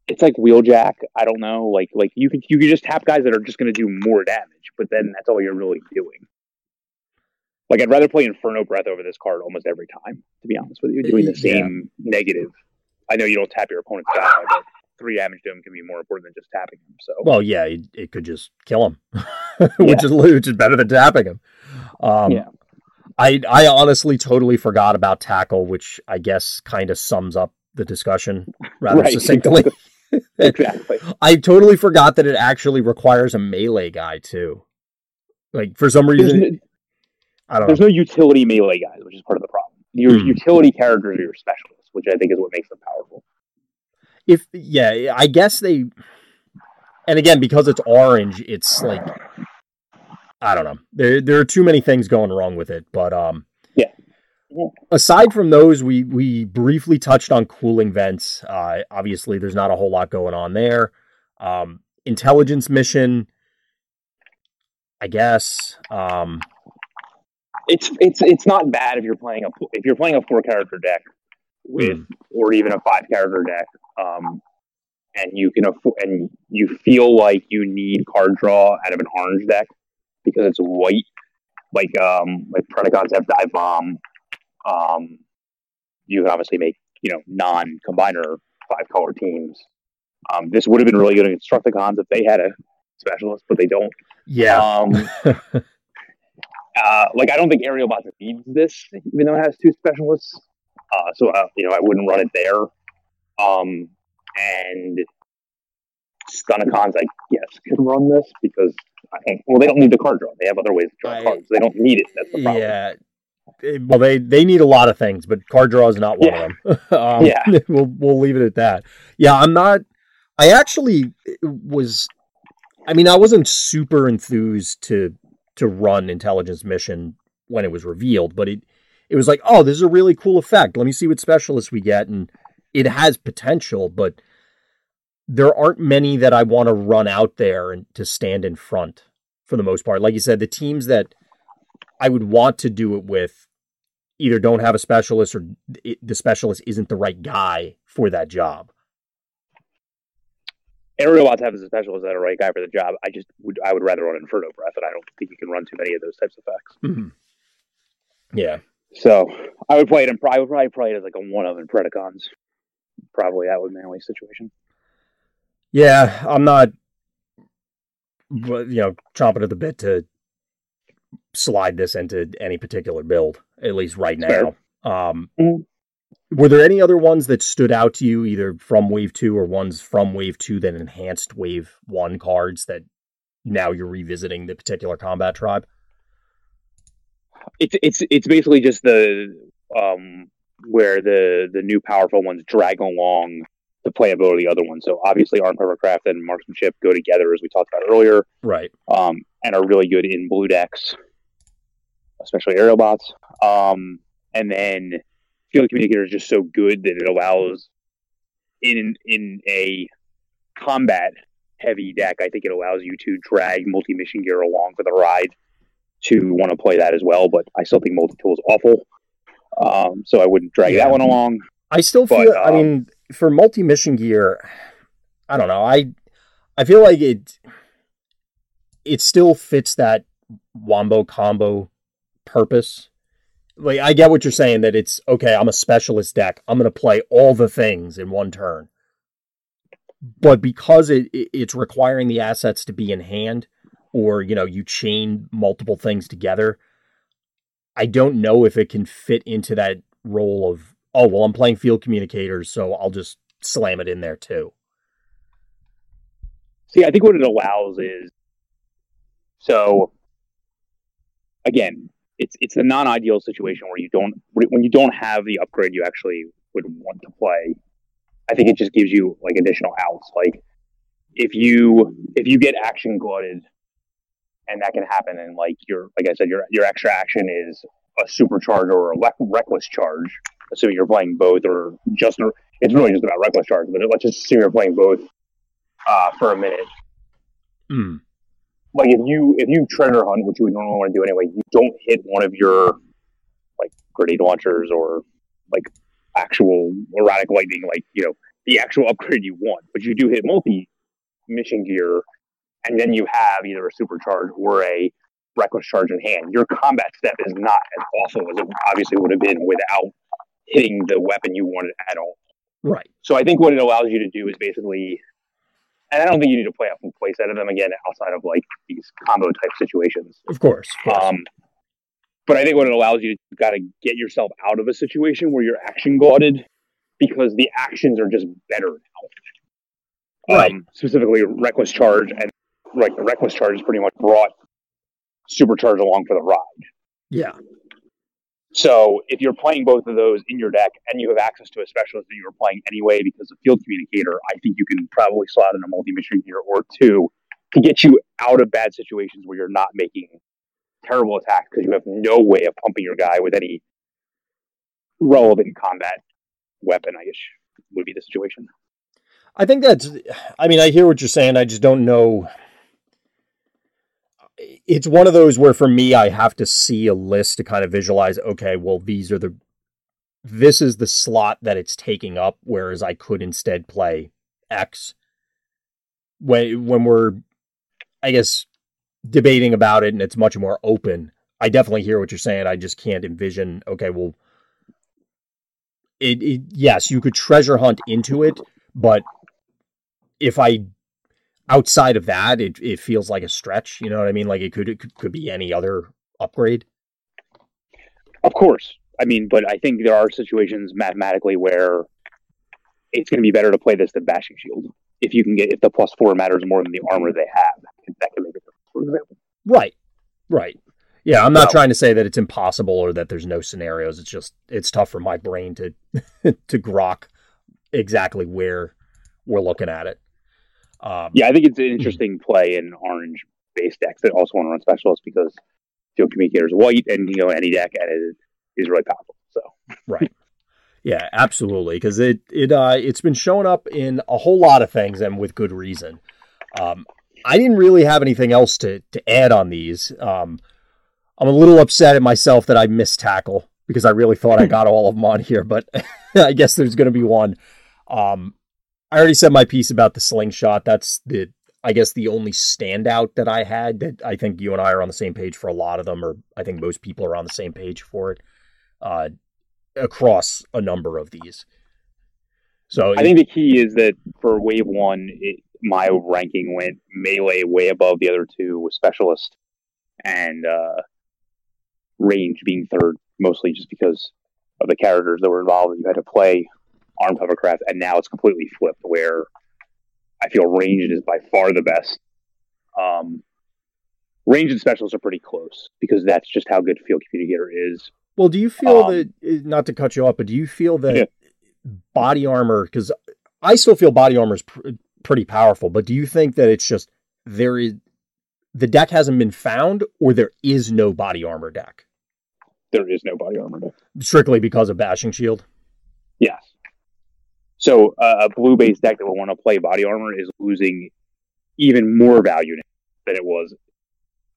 It's like Wheeljack. I don't know. Like like you could you could just tap guys that are just going to do more damage, but then that's all you're really doing. Like I'd rather play Inferno Breath over this card almost every time. To be honest with you, doing the Yeah. same negative. I know you don't tap your opponent's guy, but three damage to him can be more important than just tapping him. So Well, yeah, it, it could just kill him, which is which is better than tapping him. Um, Yeah. I I honestly totally forgot about tackle, which I guess kind of sums up the discussion rather Right. succinctly. exactly. I totally forgot that it actually requires a melee guy too. Like for some reason, no, I don't know there's know. no utility melee guys, which is part of the problem. Your Hmm. utility characters are your specialists, which I think is what makes them powerful. If yeah, I guess they. And again, because it's orange, it's like I don't know. There there are too many things going wrong with it, but um. Yeah. Aside from those, we we briefly touched on cooling vents. Uh, obviously, there's not a whole lot going on there. Um, intelligence mission, I guess. Um, it's it's it's not bad if you're playing a if you're playing a four character deck with or even a five character deck um and you can afford and you feel like you need card draw out of an orange deck because it's white like um like Predacons have dive bomb um you can obviously make you know non combiner five color teams um this would have been really good in Constructicons if they had a specialist but they don't yeah. um, uh, like I don't think Aerial Bots needs this, even though it has two specialists. Uh, so uh, you know I wouldn't run it there. Um, and Stunticons, I guess, can run this because I think well they don't need the card draw. They have other ways to draw I- cards. They don't need it. That's the problem. Yeah. Eh, Well, they they need a lot of things, but card draw is not one Yeah. of them. um, Yeah. we'll we'll leave it at that. Yeah, I'm not. I actually was. I mean, I wasn't super enthused to to run intelligence mission when it was revealed, but it it was like, oh, this is a really cool effect. Let me see what specialists we get, and it has potential, but there aren't many that I want to run out there and to stand in front for the most part. Like you said, the teams that I would want to do it with either don't have a specialist or the specialist isn't the right guy for that job. Aerial Bots have a specialist that are right guy for the job. I just would I would rather run Inferno Breath, and I don't think you can run too many of those types of effects. Mm-hmm. Yeah. So I would play it in. I would probably play it as like a one of in Predacons. Probably that would manly situation. Yeah, I'm not, you know, chomping at the bit to slide this into any particular build, at least right now. Um, Mhm. Were there any other ones that stood out to you, either from Wave 2 or ones from Wave 2 that enhanced Wave 1 cards that now you're revisiting the particular combat tribe? It's it's it's basically just the um where the the new powerful ones drag along the playability of the other ones. So obviously, arm hovercraft and marksmanship go together, as we talked about earlier, Right. um, and are really good in blue decks, especially aerial bots. Um, and then field communicator is just so good that it allows in in a combat heavy deck. I think it allows you to drag multi mission gear along for the ride to want to play that as well. But I still think multi tool is awful, um, so I wouldn't drag Yeah. that one along. I still But, feel. I um, mean, for multi mission gear, I don't know. I I feel like it. It still fits that wombo combo purpose. Like I get what you're saying that it's okay. I'm a specialist deck. I'm going to play all the things in one turn. but because it, it it's requiring the assets to be in hand, or you know you chain multiple things together, I don't know if it can fit into that role of oh well I'm playing field communicators, so I'll just slam it in there too. See, I think what it allows is so again, it's it's a non-ideal situation where you don't when you don't have the upgrade you actually would want to play. I think it just gives you like additional outs. Like if you if you get action glutted, and that can happen, and like your like I said, your your extra action is a supercharge or a reckless charge. Assuming you're playing both, or just it's really just about reckless charge. But let's just assume you're playing both uh, for a minute. Mm like if you if you treasure hunt, which you would normally want to do anyway, you don't hit one of your like grenade launchers or like actual erratic lightning, like you know the actual upgrade you want, but you do hit multi mission gear, and then you have either a supercharge or a reckless charge in hand. Your combat step is not as awful as it obviously would have been without hitting the weapon you wanted at all. Right. So I think what it allows you to do is basically and I don't think you need to play a full play set of them again outside of like these combo type situations. Of course. Of course. Um, but I think what it allows you to got to get yourself out of a situation where you're action guarded because the actions are just better now. Right. Um, specifically, reckless charge and like the reckless charge is pretty much brought supercharge along for the ride. Yeah. So if you're playing both of those in your deck and you have access to a specialist that you were playing anyway because of field communicator, I think you can probably slot in a multi mission here or two to get you out of bad situations where you're not making terrible attacks because you have no way of pumping your guy with any relevant combat weapon, I guess would be the situation. I think that's I mean, I hear what you're saying. I just don't know it's one of those where for me I have to see a list to kind of visualize okay well these are the this is the slot that it's taking up whereas I could instead play X. When when we're I guess debating about it and it's much more open I definitely hear what you're saying. I just can't envision okay well it, it yes you could treasure hunt into it but if I outside of that, it, it feels like a stretch. You know what I mean? Like it could it could, could be any other upgrade. Of course, I mean, but I think there are situations mathematically where it's going to be better to play this than bashing shield if you can get if the plus four matters more than the armor they have. That can make it, for example. Right, right. Yeah, I'm not trying to say that it's impossible or that there's no scenarios. It's just it's tough for my brain to to grok exactly where we're looking at it. Um, yeah, I think it's an interesting play in orange base decks that also want to run specialists because field communicator is white and you know any deck and it is really powerful. So right. Yeah, absolutely. Because it it uh it's been showing up in a whole lot of things and with good reason. Um, I didn't really have anything else to to add on these. Um, I'm a little upset at myself that I missed tackle because I really thought I got all of them on here, but I guess there's going to be one. Um, I already said my piece about the slingshot. That's the I guess the only standout that I had that I think you and I are on the same page for a lot of them, or I think most people are on the same page for it uh, across a number of these. So I think the key is that for wave one, it, my ranking went melee way above the other two with specialist and uh, range being third, mostly just because of the characters that were involved. You had to play armed hovercraft, and now it's completely flipped where I feel ranged is by far the best. Um, range and specials are pretty close because that's just how good field communicator is. Well, do you feel um, that eh, not to cut you off, but do you feel that yeah. body armor? Because I still feel body armor is pr- pretty powerful, but do you think that it's just there is the deck hasn't been found, or there is no body armor deck? There is no body armor deck strictly because of bashing shield. Yes. So uh, a blue base deck that will want to play body armor is losing even more value than it was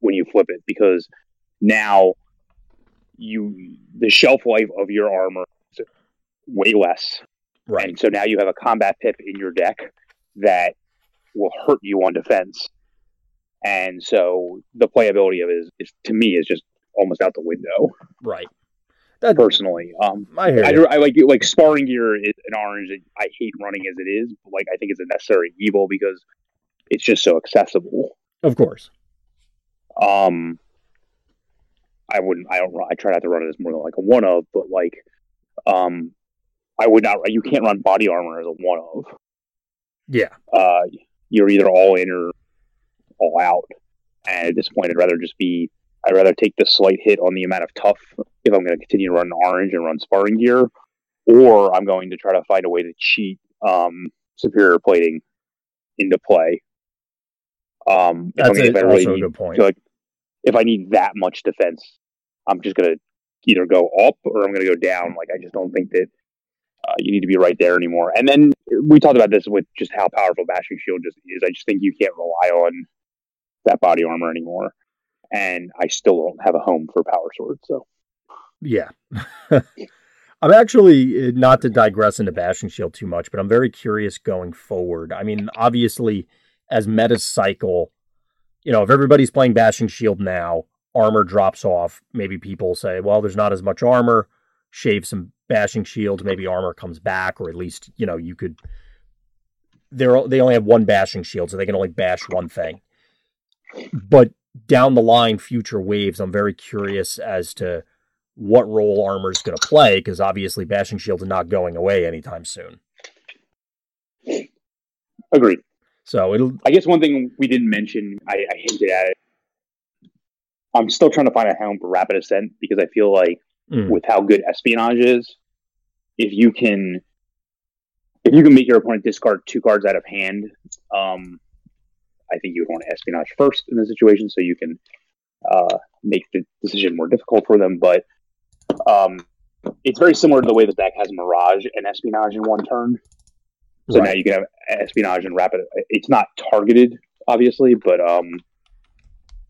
when you flip it because now you the shelf life of your armor is way less. Right. And so now you have a combat pip in your deck that will hurt you on defense. And so the playability of it is, is to me is just almost out the window. Right. That, personally, um, I I, I, like like sparring gear is an orange I hate running as it is, but like I think it's a necessary evil because it's just so accessible. Of course. Um, I wouldn't. I don't. I try not to run it as more than like a one of, but like, um, I would not. You can't run body armor as a one of. Yeah. Uh, you're either all in or all out. And at this point, I'd rather just be. I'd rather take the slight hit on the amount of tough if I'm going to continue to run orange and run sparring gear, or I'm going to try to find a way to cheat um, superior plating into play. Um, That's if, a, I really also a need, good point. like if I need that much defense, I'm just going to either go up or I'm going to go down. Like I just don't think that uh, you need to be right there anymore. And then we talked about this with just how powerful Bashing Shield just is. I just think you can't rely on that body armor anymore. And I still don't have a home for Power Sword. So Yeah. I'm actually uh, not to digress into Bashing Shield too much, but I'm very curious going forward. I mean, obviously, as meta cycle, you know, if everybody's playing Bashing Shield now, armor drops off. Maybe people say, well, there's not as much armor. Shave some Bashing Shield, maybe armor comes back, or at least, you know, you could. They're, they only have one Bashing Shield, so they can only bash one thing. But down the line, future waves, I'm very curious as to what role armor is going to play because obviously bashing shield is not going away anytime soon. agreed. So it'll I guess one thing we didn't mention, I, I hinted at it. I'm still trying to find a home for Rapid Ascent because I feel like Mm. with how good espionage is, if you can, if you can make your opponent discard two cards out of hand, um, I think you would want to espionage first in the situation so you can uh, make the decision more difficult for them. But um, it's very similar to the way the deck has Mirage and espionage in one turn. So now you can have espionage and rapid. It's not targeted, obviously, but um,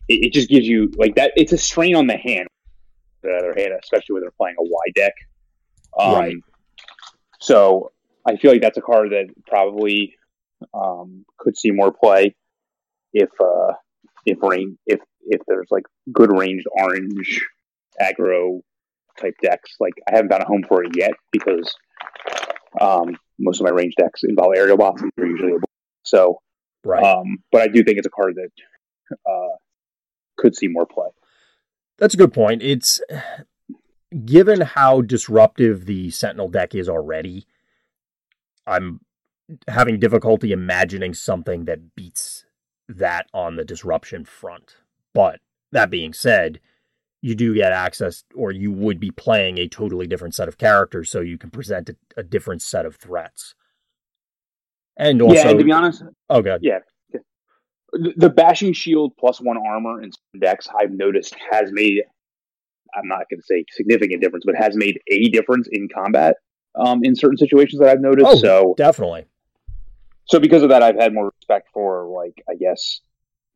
it, it just gives you like that. It's a strain on the hand. The other hand, especially when they're playing a Y deck. Um, Right. So I feel like that's a card that probably um, could see more play if uh, if rain if if there's like good ranged orange aggro type decks. Like I haven't found a home for it yet because um, most of my range decks involve aerial bots and they're usually a so. right. Um, but I do think it's a card that uh, could see more play. That's a good point. It's given how disruptive the Sentinel deck is already, I'm having difficulty imagining something that beats that on the disruption front. But that being said, you do get access, or you would be playing a totally different set of characters, so you can present a, a different set of threats. And also, yeah, and to be honest, oh god, yeah, the, bashing shield plus one armor in some decks I've noticed has made. I'm not going to say significant difference, but has made a difference in combat um, in certain situations that I've noticed. Oh, so, definitely. so because of that, I've had more respect for like I guess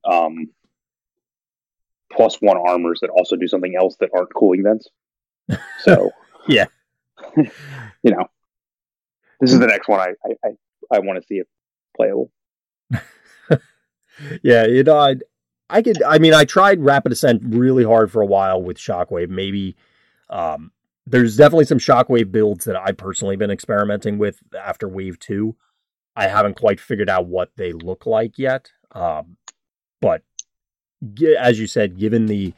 um, plus one armors that also do something else that aren't cooling vents. So Yeah. you know, this is the next one I I, I, I want to see if playable. Yeah, you know, I, I could. I mean, I tried Rapid Ascent really hard for a while with Shockwave. Maybe um, there's definitely some Shockwave builds that I've personally been experimenting with after Wave Two. I haven't quite figured out what they look like yet, um, but as you said, given the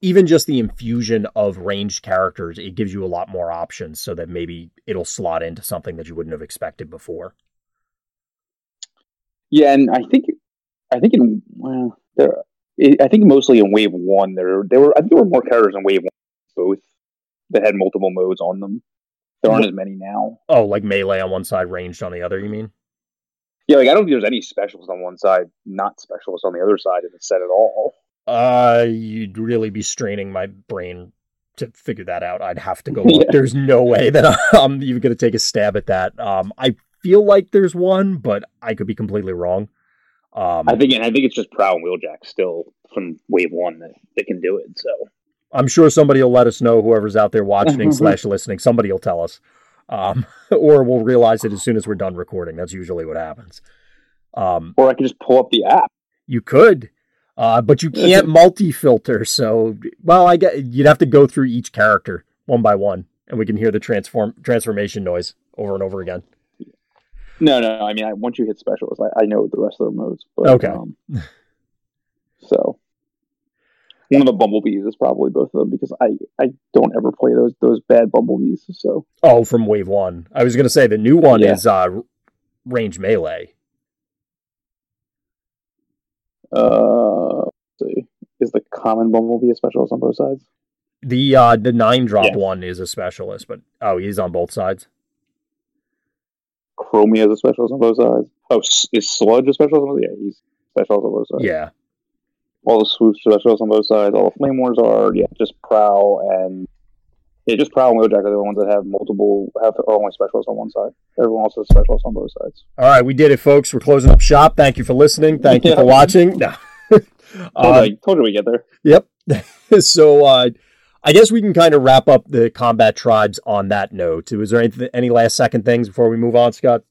even just the infusion of ranged characters, it gives you a lot more options, so that maybe it'll slot into something that you wouldn't have expected before. Yeah, and I think I think in well, there I think mostly in wave one there there were I think there were more characters in wave one both that had multiple modes on them. There aren't as many now. Oh, like melee on one side, ranged on the other. You mean? Yeah, like I don't think there's any specialists on one side, not specialists on the other side in the set at all. Uh, you'd really be straining my brain to figure that out. I'd have to go Yeah. There's no way that I'm even going to take a stab at that. Um, I feel like there's one, but I could be completely wrong. Um, I think I think it's just Prowl and Wheeljack still from wave one that, that can do it. So I'm sure somebody will let us know. Whoever's out there watching slash listening, somebody will tell us, um, or we'll realize it as soon as we're done recording. That's usually what happens. Um, or I could just pull up the app. You could, uh, but you can't multi-filter. So, well, I get you'd have to go through each character one by one, and we can hear the transform transformation noise. over and over again. No, no. I mean, I, once you hit specialist, I, I know the rest of their modes. But, Okay. Um, so one of the bumblebees is probably both of them because I I don't ever play those those bad bumblebees. So Oh, from Wave One. I was going to say the new one Yeah. is uh, range melee. uh, let's see, is the common bumblebee a specialist on both sides? The uh, the nine drop Yeah. one is a specialist, but oh, he's on both sides. Chromia is a specialist on both sides. Oh, is Sludge a specialist on both? Yeah, he's specialist on both sides. Yeah. All the swoops specialists on both sides. All the flame wars are yeah, just prowl and yeah, just prowl and wheeljack are the ones that have multiple have are only specialists on one side. Everyone else is specialists on both sides. All right, we did it, folks. We're closing up shop. Thank you for listening. Thank you for watching. No. Told, Uh, you, told you we get there. Yep. so uh, I guess we can kind of wrap up the combat tribes on that note. Was there any, any last second things before we move on, Scott?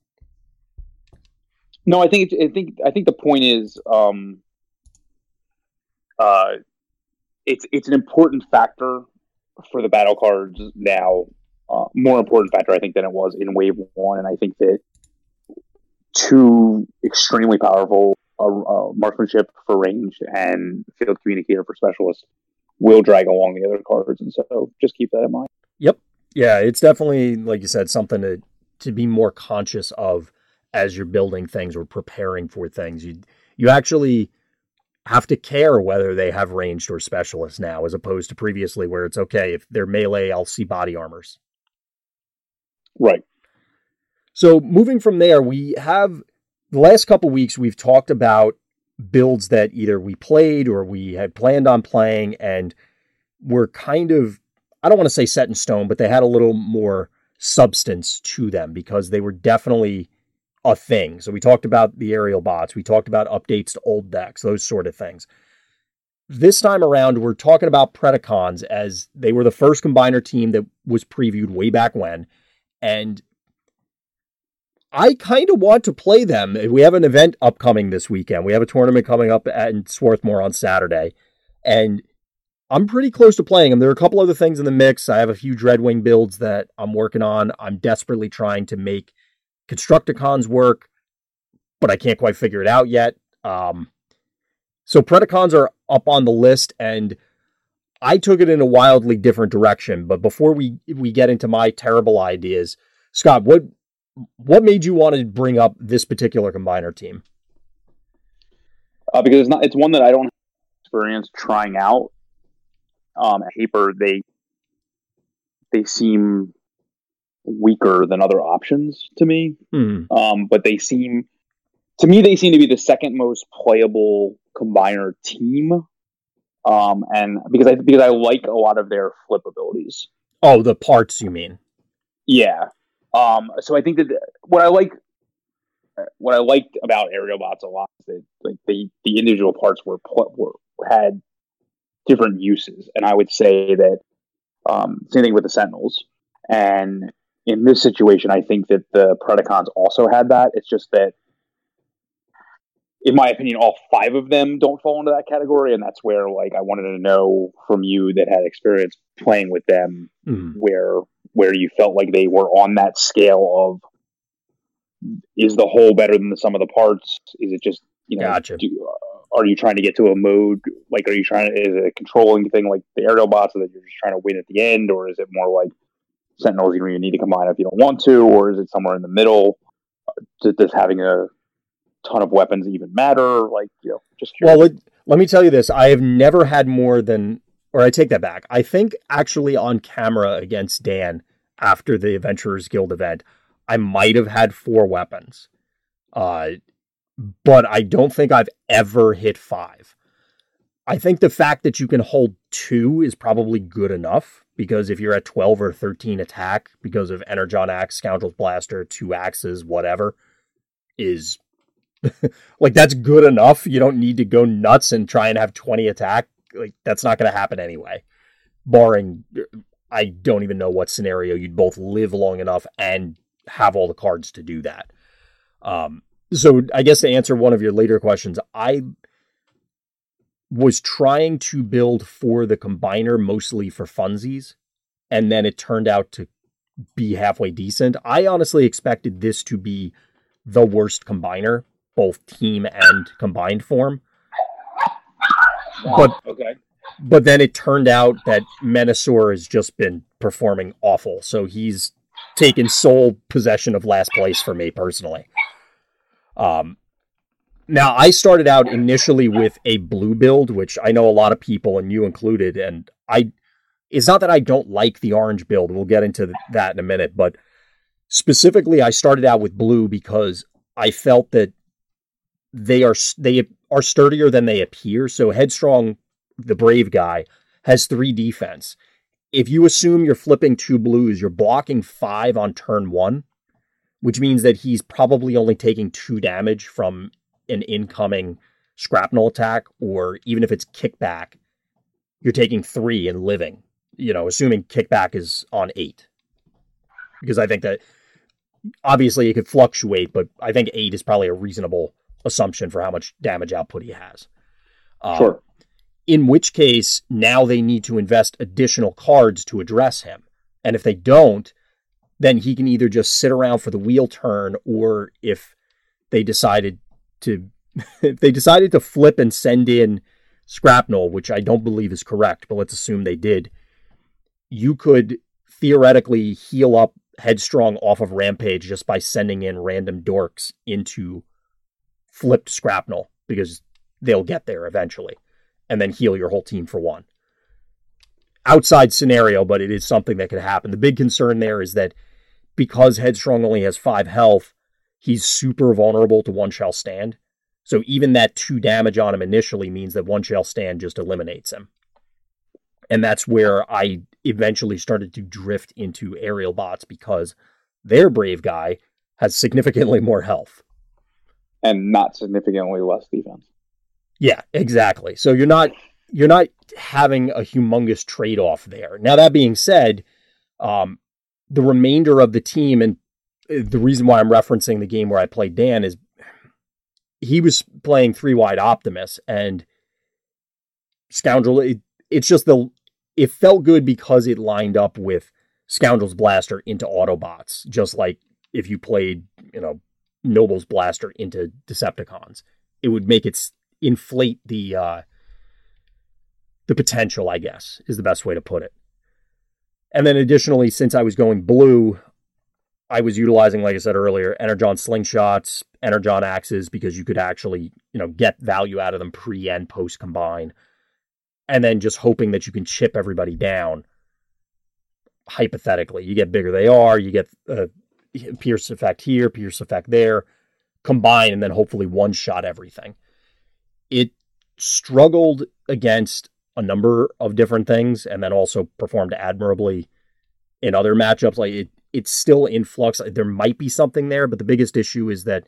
No, I think it's, I think I think the point is, um, uh, it's it's an important factor for the battle cards now. Uh, more important factor, I think, than it was in Wave One, and I think that two extremely powerful uh, uh, marksmanship for range and field communicator for specialist will drag along the other cards, and so just keep that in mind. Yep. Yeah, it's definitely like you said something to to be more conscious of as you're building things or preparing for things. You you actually have to care whether they have ranged or specialists now, as opposed to previously where it's okay if they're melee, I'll see body armors. Right. So moving from there, we have the last couple weeks we've talked about builds that either we played or we had planned on playing and were kind of I don't want to say set in stone, but they had a little more substance to them because they were definitely a thing. So we talked about the aerial bots, we talked about updates to old decks, those sort of things. This time around, we're talking about Predacons as they were the first combiner team that was previewed way back when. And I kind of want to play them. We have an event upcoming this weekend. We have a tournament coming up at Swarthmore on Saturday. And I'm pretty close to playing them. There are a couple other things in the mix. I have a few Dreadwing builds that I'm working on. I'm desperately trying to make Constructicons work, but I can't quite figure it out yet. Um, so Predacons are up on the list, and I took it in a wildly different direction. But before we we get into my terrible ideas, Scott, what what made you want to bring up this particular combiner team? uh, because it's not it's one that I don't have experience trying out. Um, paper they they seem weaker than other options to me, Hmm. um, but they seem to me they seem to be the second most playable combiner team. Um, and because I because I like a lot of their flip abilities. Oh, the parts you mean? Yeah. Um, so I think that what I like, what I liked about aerial bots a lot is that like the the individual parts were were had different uses, and I would say that um, same thing with the Sentinels. And in this situation, I think that the Predacons also had that. It's just that, in my opinion, all five of them don't fall into that category, and that's where like I wanted to know from you that had experience playing with them Hmm. where where you felt like they were on that scale of is the whole better than the sum of the parts? Is it just you know? Gotcha. Do, uh, are you trying to get to a mode like? Are you trying to? Is it a controlling thing like the aerial bots that you're just trying to win at the end, or is it more like Sentinels? You need to combine if you don't want to, or is it somewhere in the middle? Uh, Does, having a ton of weapons even matter? Like you know, just curious. Well, let, let me tell you this. I have never had more than, or I take that back. I think actually on camera against Dan after the Adventurers Guild event, I might have had four weapons. Uh, but I don't think I've ever hit five. I think the fact that you can hold two is probably good enough because if you're at 12 or 13 attack because of Energon Axe, Scoundrel's Blaster, two axes, whatever, is like that's good enough. You don't need to go nuts and try and have 20 attack. Like that's not going to happen anyway. Barring I don't even know what scenario you'd both live long enough and have all the cards to do that. Um so I guess to answer one of your later questions, I was trying to build for the combiner mostly for funsies and then it turned out to be halfway decent. I honestly expected this to be the worst combiner, both team and combined form. But Okay. but then it turned out that Menasor has just been performing awful. So he's taken sole possession of last place for me personally. Um, now I started out initially with a blue build, which I know a lot of people and you included, and I. It's not that I don't like the orange build. We'll get into that in a minute, but specifically, I started out with blue because I felt that they are they are sturdier than they appear. So headstrong the brave guy, has three defense. If you assume you're flipping two blues, you're blocking five on turn one, which means that he's probably only taking two damage from an incoming Shrapnel attack, or even if it's kickback, you're taking three and living. You know, assuming kickback is on eight. Because I think that obviously it could fluctuate, but I think eight is probably a reasonable assumption for how much damage output he has. Um, Sure. in which case now they need to invest additional cards to address him. And if they don't, then he can either just sit around for the wheel turn or if they decided to if they decided to flip and send in Shrapnel, which I don't believe is correct, but let's assume they did, you could theoretically heal up headstrong off of rampage just by sending in random dorks into flipped Shrapnel because they'll get there eventually and then heal your whole team for one. Outside scenario, but it is something that could happen. The big concern there is that because Headstrong only has five health, he's super vulnerable to One Shall Stand. So even that two damage on him initially means that One Shall Stand just eliminates him. And that's where I eventually started to drift into aerial bots because their brave guy has significantly more health. And not significantly less defense. Yeah, exactly. So you're not you're not having a humongous trade off there. Now that being said, um, the remainder of the team and the reason why I'm referencing the game where I played Dan is he was playing three wide Optimus and Scoundrel. It, it's just the it felt good because it lined up with Scoundrel's Blaster into Autobots, just like if you played you know Noble's Blaster into Decepticons, it would make it inflate the uh, the potential, I guess, is the best way to put it. And then additionally, since I was going blue, I was utilizing, like I said earlier, Energon slingshots, Energon axes, because you could actually, you know, get value out of them pre and post combine. And then just hoping that you can chip everybody down. Hypothetically, you get bigger they are, you get uh, pierce effect here, pierce effect there, combine, and then hopefully one shot everything. It struggled against a number of different things and then also performed admirably in other matchups. Like it, it's still in flux. There might be something there, but the biggest issue is that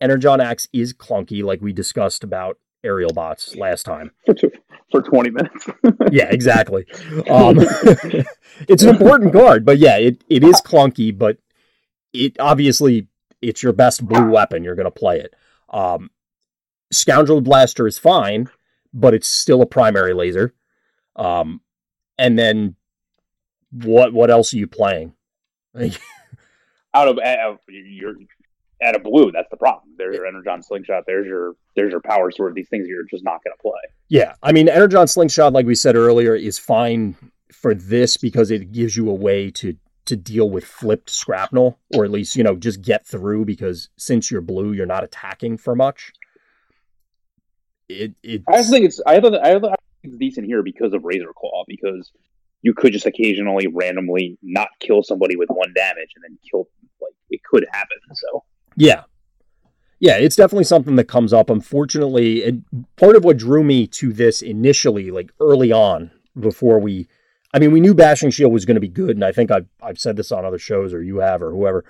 Energon Axe is clunky, like we discussed about aerial bots last time. For, two, for 20 minutes. yeah, exactly. Um, it's an important card, but yeah, it, it is clunky, but it obviously it's your best blue weapon. You're going to play it. Um, Scoundrel Blaster is fine, but it's still a primary laser. Um, and then what what else are you playing? out of, out of you're at a blue, that's the problem. There's your Energon slingshot. There's your there's your power sword. These things you're just not going to play. Yeah, I mean, Energon slingshot, like we said earlier, is fine for this because it gives you a way to to deal with flipped Shrapnel, or at least you know just get through. Because since you're blue, you're not attacking for much. It it. I think it's I thought I thought it's decent here because of Razor Claw because you could just occasionally randomly not kill somebody with one damage and then kill like it could happen. So yeah, yeah, it's definitely something that comes up. Unfortunately, part of what drew me to this initially, like early on, before we, I mean, we knew Bashing Shield was going to be good, and I think I've I've said this on other shows, or you have, or whoever.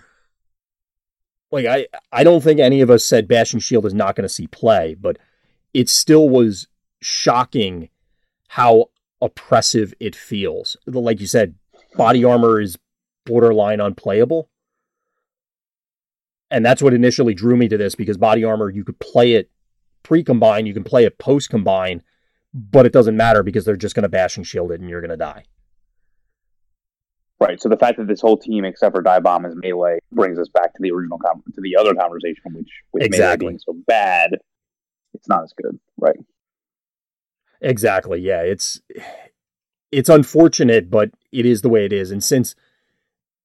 Like I, I don't think any of us said Bashing Shield is not going to see play, but it still was shocking how oppressive it feels. Like you said, body armor is borderline unplayable. And that's what initially drew me to this because body armor, you could play it pre combine, you can play it post combine, but it doesn't matter because they're just going to bash and shield it and you're going to die. Right. So the fact that this whole team, except for Dive Bomb, is melee, brings us back to the original com- to the other conversation, which with Exactly. melee being so bad, it's not as good. Right. Exactly. Yeah, it's it's unfortunate, but it is the way it is. And since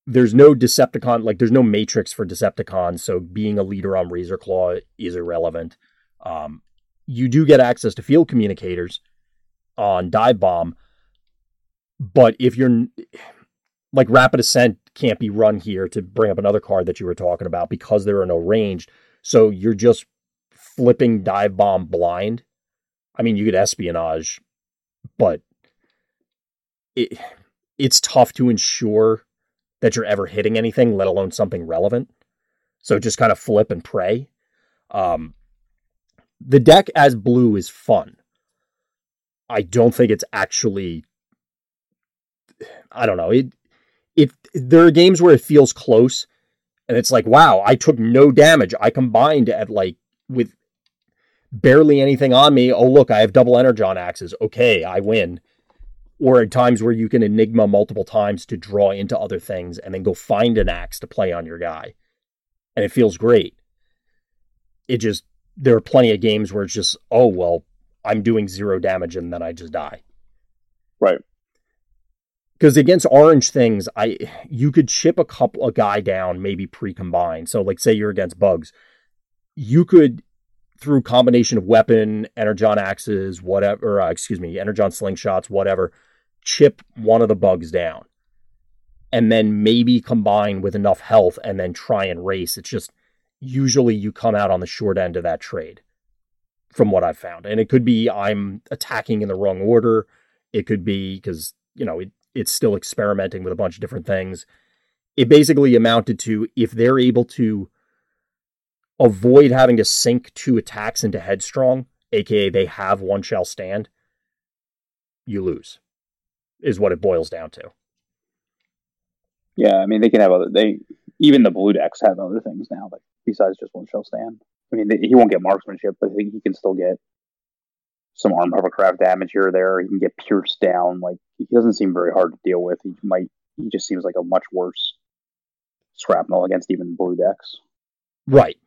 there's no Decepticon, like there's no matrix for Decepticons, so being a leader on Razor Claw is irrelevant. Um, you do get access to field communicators on Dive Bomb, but if you're like Rapid Ascent can't be run here to bring up another card that you were talking about because there are no ranged. So you're just flipping Dive Bomb blind. I mean, you get espionage, but it it's tough to ensure that you're ever hitting anything, let alone something relevant. So just kind of flip and pray. Um, the deck as blue is fun. I don't think it's actually. I don't know. It it there are games where it feels close, and it's like, wow, I took no damage. I combined at like with barely anything on me. Oh look, I have double energon axes. Okay, I win. Or at times where you can enigma multiple times to draw into other things and then go find an axe to play on your guy. And it feels great. It just there are plenty of games where it's just, oh well, I'm doing zero damage and then I just die. Right. Because against orange things, I you could chip a couple a guy down maybe pre-combined. So like say you're against bugs, you could through combination of weapon, energon axes, whatever, uh, excuse me, energon slingshots, whatever, chip one of the bugs down. And then maybe combine with enough health and then try and race. It's just usually you come out on the short end of that trade from what I've found. And it could be I'm attacking in the wrong order. It could be because, you know, it, it's still experimenting with a bunch of different things. It basically amounted to if they're able to avoid having to sink two attacks into headstrong, aka they have one shall stand, you lose. Is what it boils down to. Yeah, I mean they can have other they even the blue decks have other things now, like besides just one shall stand. I mean they, he won't get marksmanship, but he, he can still get some arm hovercraft damage here or there. He can get pierced down. Like he doesn't seem very hard to deal with. He might he just seems like a much worse shrapnel against even blue decks. Right.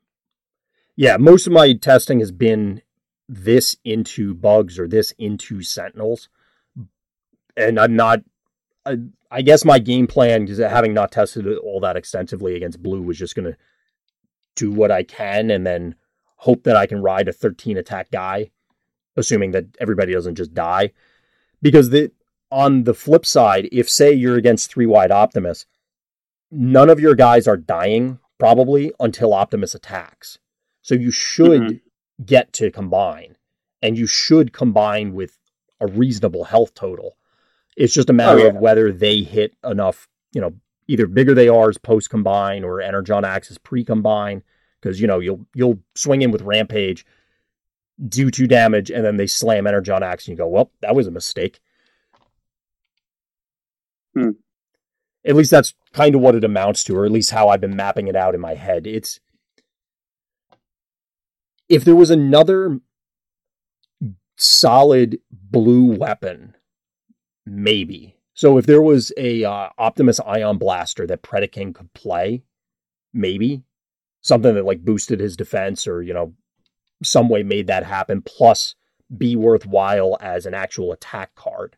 Yeah, most of my testing has been this into bugs or this into sentinels. And I'm not I, I guess my game plan because having not tested it all that extensively against blue was just going to do what I can and then hope that I can ride a 13 attack guy assuming that everybody doesn't just die because the on the flip side if say you're against three wide optimus none of your guys are dying probably until optimus attacks so you should mm-hmm. get to combine and you should combine with a reasonable health total it's just a matter oh, yeah. of whether they hit enough, you know, either bigger they are as post combine or Energon axes pre combine. Because you know you'll you'll swing in with Rampage, do two damage, and then they slam Energon axe, and you go, well, that was a mistake. Hmm. At least that's kind of what it amounts to, or at least how I've been mapping it out in my head. It's if there was another solid blue weapon maybe. So if there was a uh, Optimus Ion Blaster that Predaking could play, maybe something that like boosted his defense or you know some way made that happen, plus be worthwhile as an actual attack card,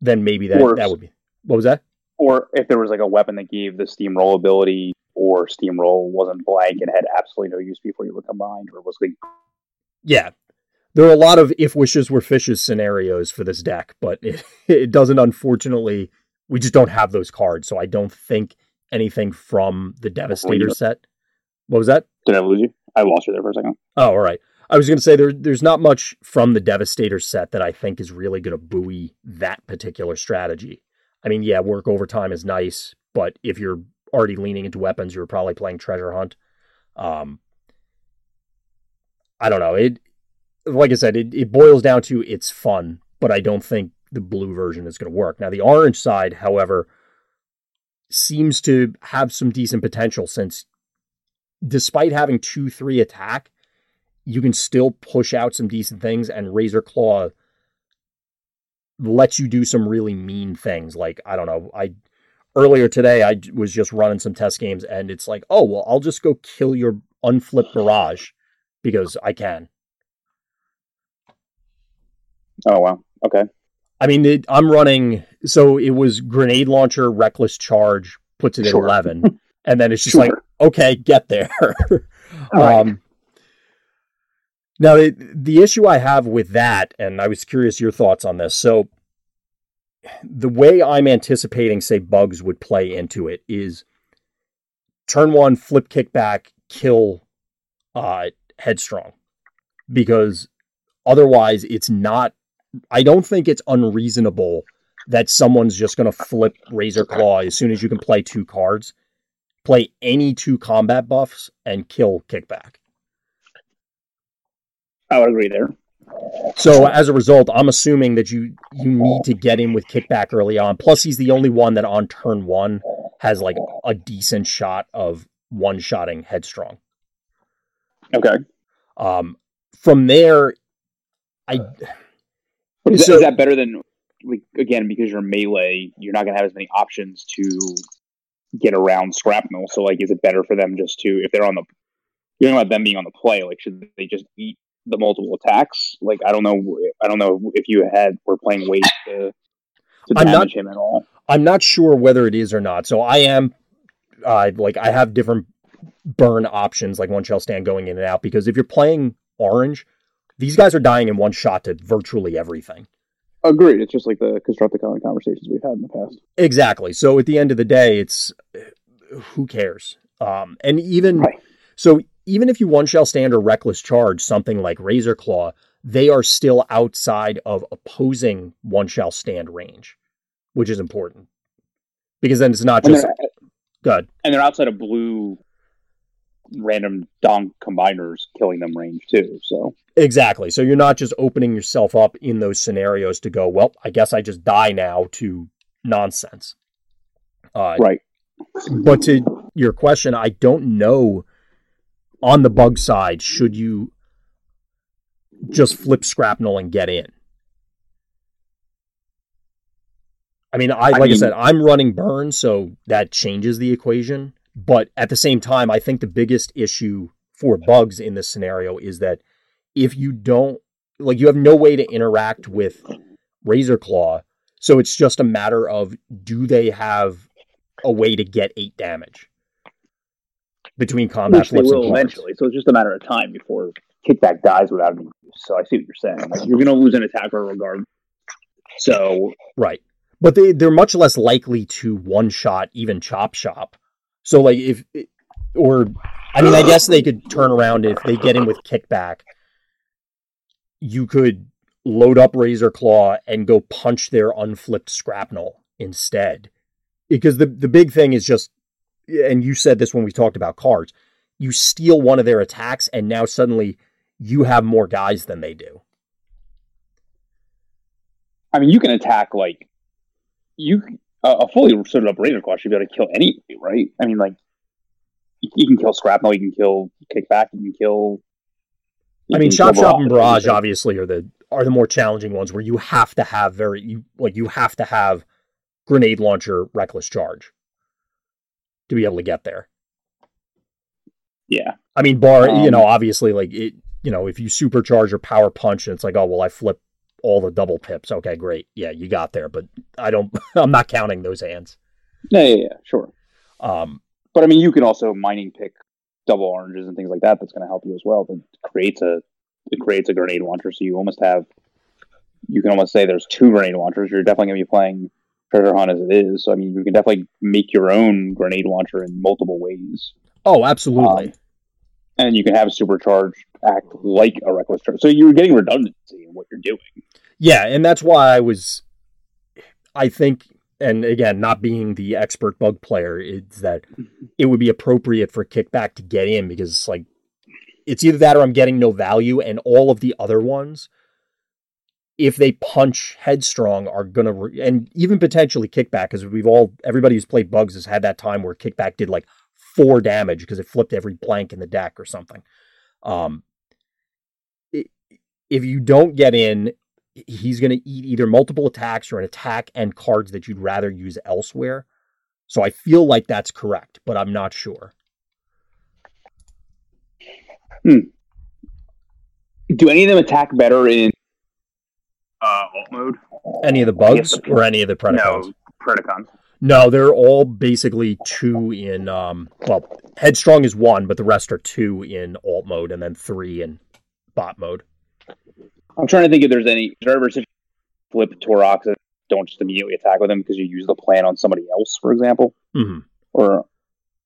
then maybe that that would be. What was that? Or if there was like a weapon that gave the steamroll ability, or steamroll wasn't blank and had absolutely no use before you were combined, or was like yeah, there are a lot of if wishes were fishes scenarios for this deck, but it, it doesn't unfortunately we just don't have those cards, so I don't think anything from the Devastator set. What was that? Did I lose you? I lost you there for a second. Oh, all right. I was going to say there, there's not much from the Devastator set that I think is really going to buoy that particular strategy. I mean, yeah, work overtime is nice, but if you're already leaning into weapons, you're probably playing Treasure Hunt. Um, I don't know. It like I said, it, it boils down to it's fun, but I don't think the blue version is going to work. Now, the orange side, however, seems to have some decent potential since despite having 2 3 attack, you can still push out some decent things, and Razor Claw lets you do some really mean things. Like I don't know, I earlier today I was just running some test games, and it's like, oh well, I'll just go kill your unflipped barrage because I can. Oh wow. Okay. I mean, it, I'm running. So it was grenade launcher, reckless charge, puts it Sure. at eleven, and then it's just Sure. like, okay, get there. Right. um, now, the, the issue I have with that, and I was curious your thoughts on this. So, the way I'm anticipating, say, bugs would play into it is turn one, flip kickback, kill uh, headstrong, because otherwise, it's not. I don't think it's unreasonable that someone's just going to flip Razor Claw as soon as you can play two cards, play any two combat buffs, and kill kickback. I would agree there. So as a result, I'm assuming that you you need to get in with kickback early on. Plus, he's the only one that on turn one has like a decent shot of one shotting headstrong. Okay. Um, from there, I But is, So- that, is that better than like again because you're melee, you're not gonna have as many options to get around shrapnel. So like, is it better for them just to if they're on the you're talking about them being on the play? Like, should they just eat the multiple attacks? Like, I don't know. I don't know if you had were playing weight to to damage not- him at all. I'm not sure whether it is or not. So I am, uh, like I have different burn options, like one shall stand going in and out. Because if you're playing orange, these guys are dying in one shot to virtually everything. Agreed. It's just like the of conversations we've had in the past. Exactly. So at the end of the day, it's who cares? Um, and even Right. so, even if you one shall stand or reckless charge something like Razor Claw, they are still outside of opposing one shall stand range, which is important because then it's not just they're, good. and they're outside of blue random donk combiners killing them range too. So Exactly. So you're not just opening yourself up in those scenarios to go, well, I guess I just die now to nonsense. Uh, right. But to your question, I don't know on the bug side, should you just flip shrapnel and get in? I mean, I like I mean- said, I'm running burn, so that changes the equation. But at the same time, I think the biggest issue for bugs in this scenario is that if you don't like you have no way to interact with Razor Claw, so it's just a matter of do they have a way to get eight damage between combat Which they flips and will eventually. So it's just a matter of time before kickback dies without any use. So I see what you're saying. Like, you're going to lose an attacker regard. So Right. But they they're much less likely to one shot even chop shop. So like if or I mean I guess they could turn around if they get in with kickback. You could load up Razor Claw and go punch their unflipped shrapnel instead. Because the the big thing is just and you said this when we talked about cards. You steal one of their attacks and now suddenly you have more guys than they do. I mean, you can attack like you a a fully suited up razor claw should be able to kill anybody, right? I mean, like you, can kill shrapnel, you can kill kickback, you can kill. you I mean, Chop Shop and Barrage, Barrage obviously are the are the more challenging ones where you have to have very you like you have to have grenade launcher reckless charge to be able to get there. Yeah, I mean, bar you Um, know obviously like it you know if you supercharge or power punch and it's like oh well I flip all the double pips okay great yeah you got there but I don't I'm not counting those hands. yeah, yeah, yeah, sure. Um, But I mean, you can also mining pick double oranges and things like that. That's going to help you as well. That creates a it creates a grenade launcher. So you almost have you can almost say there's two grenade launchers. You're definitely going to be playing treasure hunt as it is. So I mean, you can definitely make your own grenade launcher in multiple ways, oh absolutely. Um, and you can have supercharged act like a reckless charge. So you're getting redundancy in what you're doing. Yeah, and that's why I was I think and again, not being the expert bug player, is that it would be appropriate for kickback to get in because it's like it's either that or I'm getting no value and all of the other ones if they punch headstrong are going to re- and even potentially kickback because we've all everybody who's played bugs has had that time where kickback did like 4 damage because it flipped every blank in the deck or something. Um i- if you don't get in he's going to eat either multiple attacks or an attack and cards that you'd rather use elsewhere. So I feel like that's correct, but I'm not sure. Hmm. Do any of them attack better in uh, alt mode? Any of the bugs or any of the Predacons? No, Predacons. No, they're all basically two in um well, headstrong is one, but the rest are two in alt mode and then three in bot mode. I'm trying to think if there's any is there ever flip Taurox and don't just immediately attack with them because you use the plan on somebody else, for example. hmm Or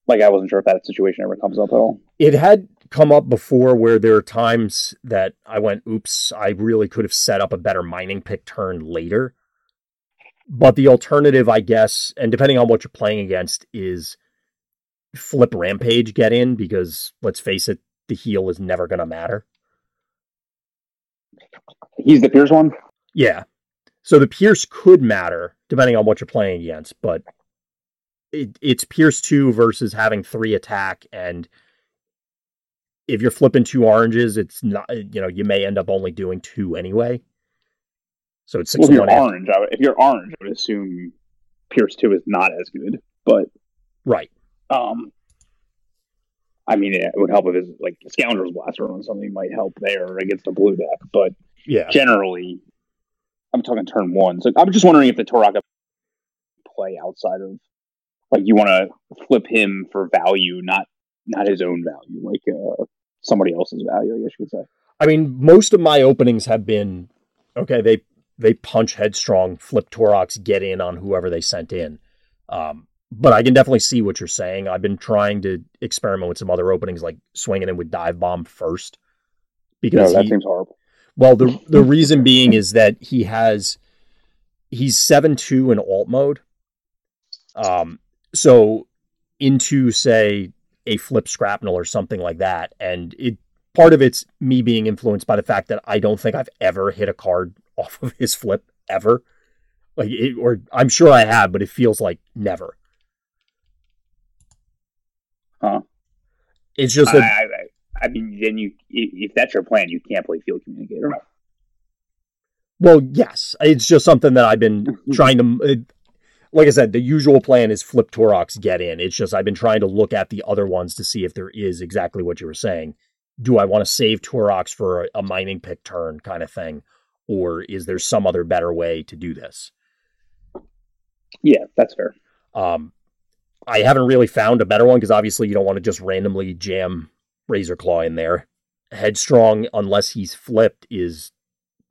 like I wasn't sure if that situation ever comes up at all. It had come up before where there are times that I went, oops, I really could have set up a better mining pick turn later. But the alternative, I guess, and depending on what you're playing against, is flip Rampage get in because let's face it, the heal is never going to matter. He's the Pierce one? Yeah. So the Pierce could matter depending on what you're playing against, but it, it's Pierce 2 versus having three attack. And if you're flipping two oranges, it's not, you know, you may end up only doing two anyway. So it's six Well, if you're orange, I would, if you're orange, I would assume Pierce two is not as good. But Right. um, I mean, it would help if it's like Scoundrels Blaster or something might help there against the blue deck. But Yeah. generally, I'm talking turn one. So I'm just wondering if the Toraka play outside of like you want to flip him for value, not not his own value, like uh, somebody else's value. I guess you could say. I mean, most of my openings have been okay. They they punch headstrong, flip Torox, get in on whoever they sent in. Um, but I can definitely see what you're saying. I've been trying to experiment with some other openings, like swinging in with dive bomb first, No, because that he- seems horrible. well, the the reason being is that he has he's seven two in alt mode. Um, so into say a flip scrapnel or something like that, and it part of it's me being influenced by the fact that I don't think I've ever hit a card off of his flip ever. Like, it, or I'm sure I have, but it feels like never. Huh. It's just I, that I, I mean, then you if that's your plan, you can't play field communicator. Well, yes, it's just something that I've been trying to. Like I said, the usual plan is flip Torox, get in. It's just I've been trying to look at the other ones to see if there is exactly what you were saying. Do I want to save Torox for a, a mining pick turn kind of thing, or is there some other better way to do this? Yeah, that's fair. Um, I haven't really found a better one because obviously you don't want to just randomly jam Razor Claw in there. Headstrong, unless he's flipped, is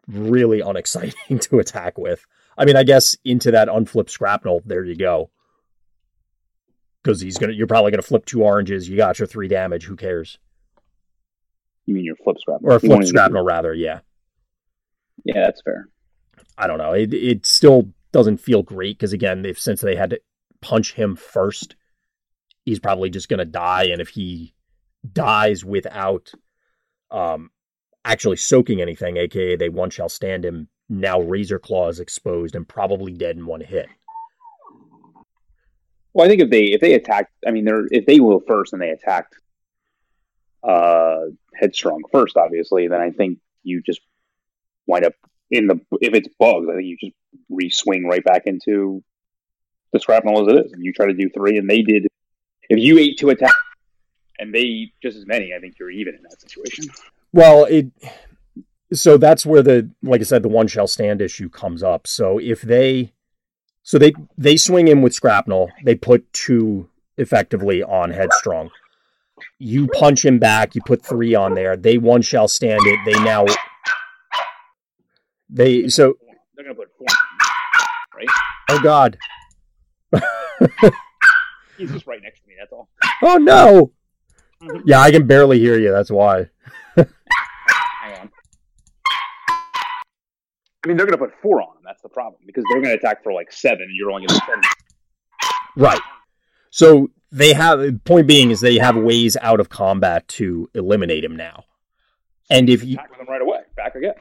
really unexciting to attack with. I mean, I guess into that unflipped shrapnel, there you go. Because he's gonna, you're probably gonna flip two oranges. You got your three damage. Who cares? You mean your flip scrap Or a flip shrapnel, rather. Yeah, Yeah, that's fair. I don't know. It it still doesn't feel great because again, if since they had to punch him first, he's probably just gonna die. And if he dies without um actually soaking anything, aka they one shall stand him, now Razor claws exposed and probably dead in one hit. Well, I think if they if they attacked, I mean, they're if they will first and they attacked uh headstrong first, obviously, then I think you just wind up in the if it's bugs, I think you just re-swing right back into the shrapnel as it is, and you try to do three, and they did. If you ate two attacks and they eat just as many, I think you're even in that situation. Well, it so that's where the like I said, the one shall stand issue comes up. So if they so they they swing in with shrapnel, they put two effectively on headstrong. You punch him back, you put three on there, they one shall stand it, they now they so They're gonna put four, right? oh god. He's just right next to me. That's all. Oh no. Mm-hmm. Yeah, I can barely hear you, that's why. Hang on. I mean, they're gonna put four on him. That's the problem because they're gonna attack for like seven. and You're only gonna seven. Right. So they have the point being is they have ways out of combat to eliminate him now. And if you attack with them right away. Back again.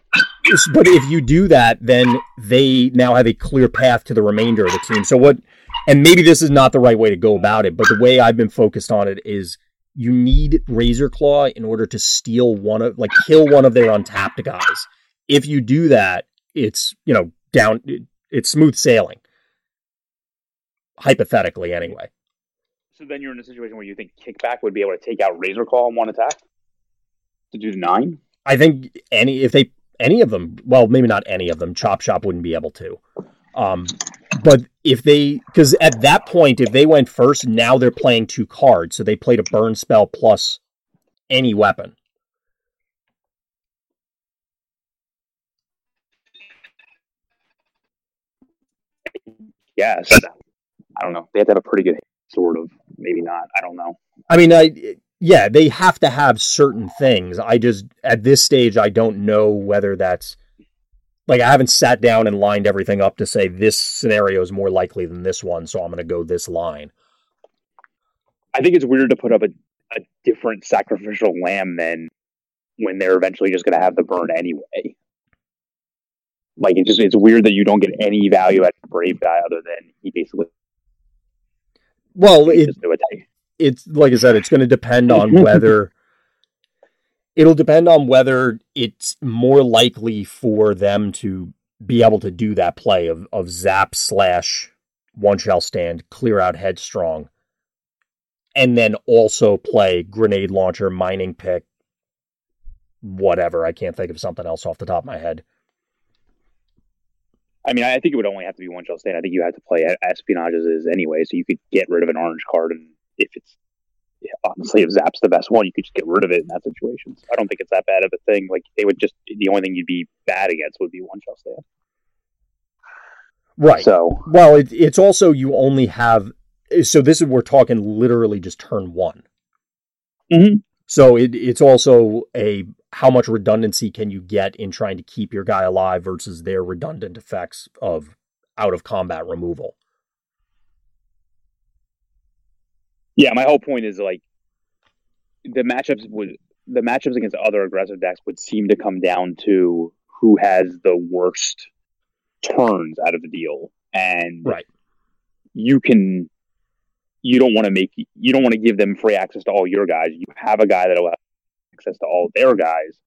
but if you do that, then they now have a clear path to the remainder of the team. So what and maybe this is not the right way to go about it, but the way I've been focused on it is you need Razor Claw in order to steal one of like kill one of their untapped guys. If you do that, it's you know down it's smooth sailing. Hypothetically anyway. So then you're in a situation where you think kickback would be able to take out razor claw in one attack? To do the nine. i think any if they any of them well maybe not any of them chop shop wouldn't be able to. Um but if they because at that point if they went first now they're playing two cards. So they played a burn spell plus any weapon Yes. I don't know. They have to have a pretty good sort of. Maybe not. I don't know. I mean, I yeah, they have to have certain things. I just at this stage, I don't know whether that's like I haven't sat down and lined everything up to say this scenario is more likely than this one, so I'm going to go this line. I think it's weird to put up a, a different sacrificial lamb than when they're eventually just going to have the burn anyway. Like it's just it's weird that you don't get any value out of brave guy other than he basically Well, it, it's like I said, it's going to depend on whether it'll depend on whether it's more likely for them to be able to do that play of of zap slash one shall stand, clear out headstrong, and then also play grenade launcher, mining pick, whatever. I can't think of something else off the top of my head. I mean, I think it would only have to be one shall stand. I think you have to play espionages is anyway, so you could get rid of an orange card, and if it's yeah, honestly, if Zap's the best one, you could just get rid of it in that situation. So I don't think it's that bad of a thing. Like they would just the only thing you'd be bad against would be one shall stand. Right. So Well, it, it's also you only have. So this is we're talking literally just turn one. Mhm. So it, it's also a how much redundancy can you get in trying to keep your guy alive versus their redundant effects of out of combat removal. yeah, my whole point is like the matchups would the matchups against other aggressive decks would seem to come down to who has the worst turns out of the deal, and Right. you can you don't want to make you don't want to give them free access to all your guys. You have a guy that'll have access to all their guys,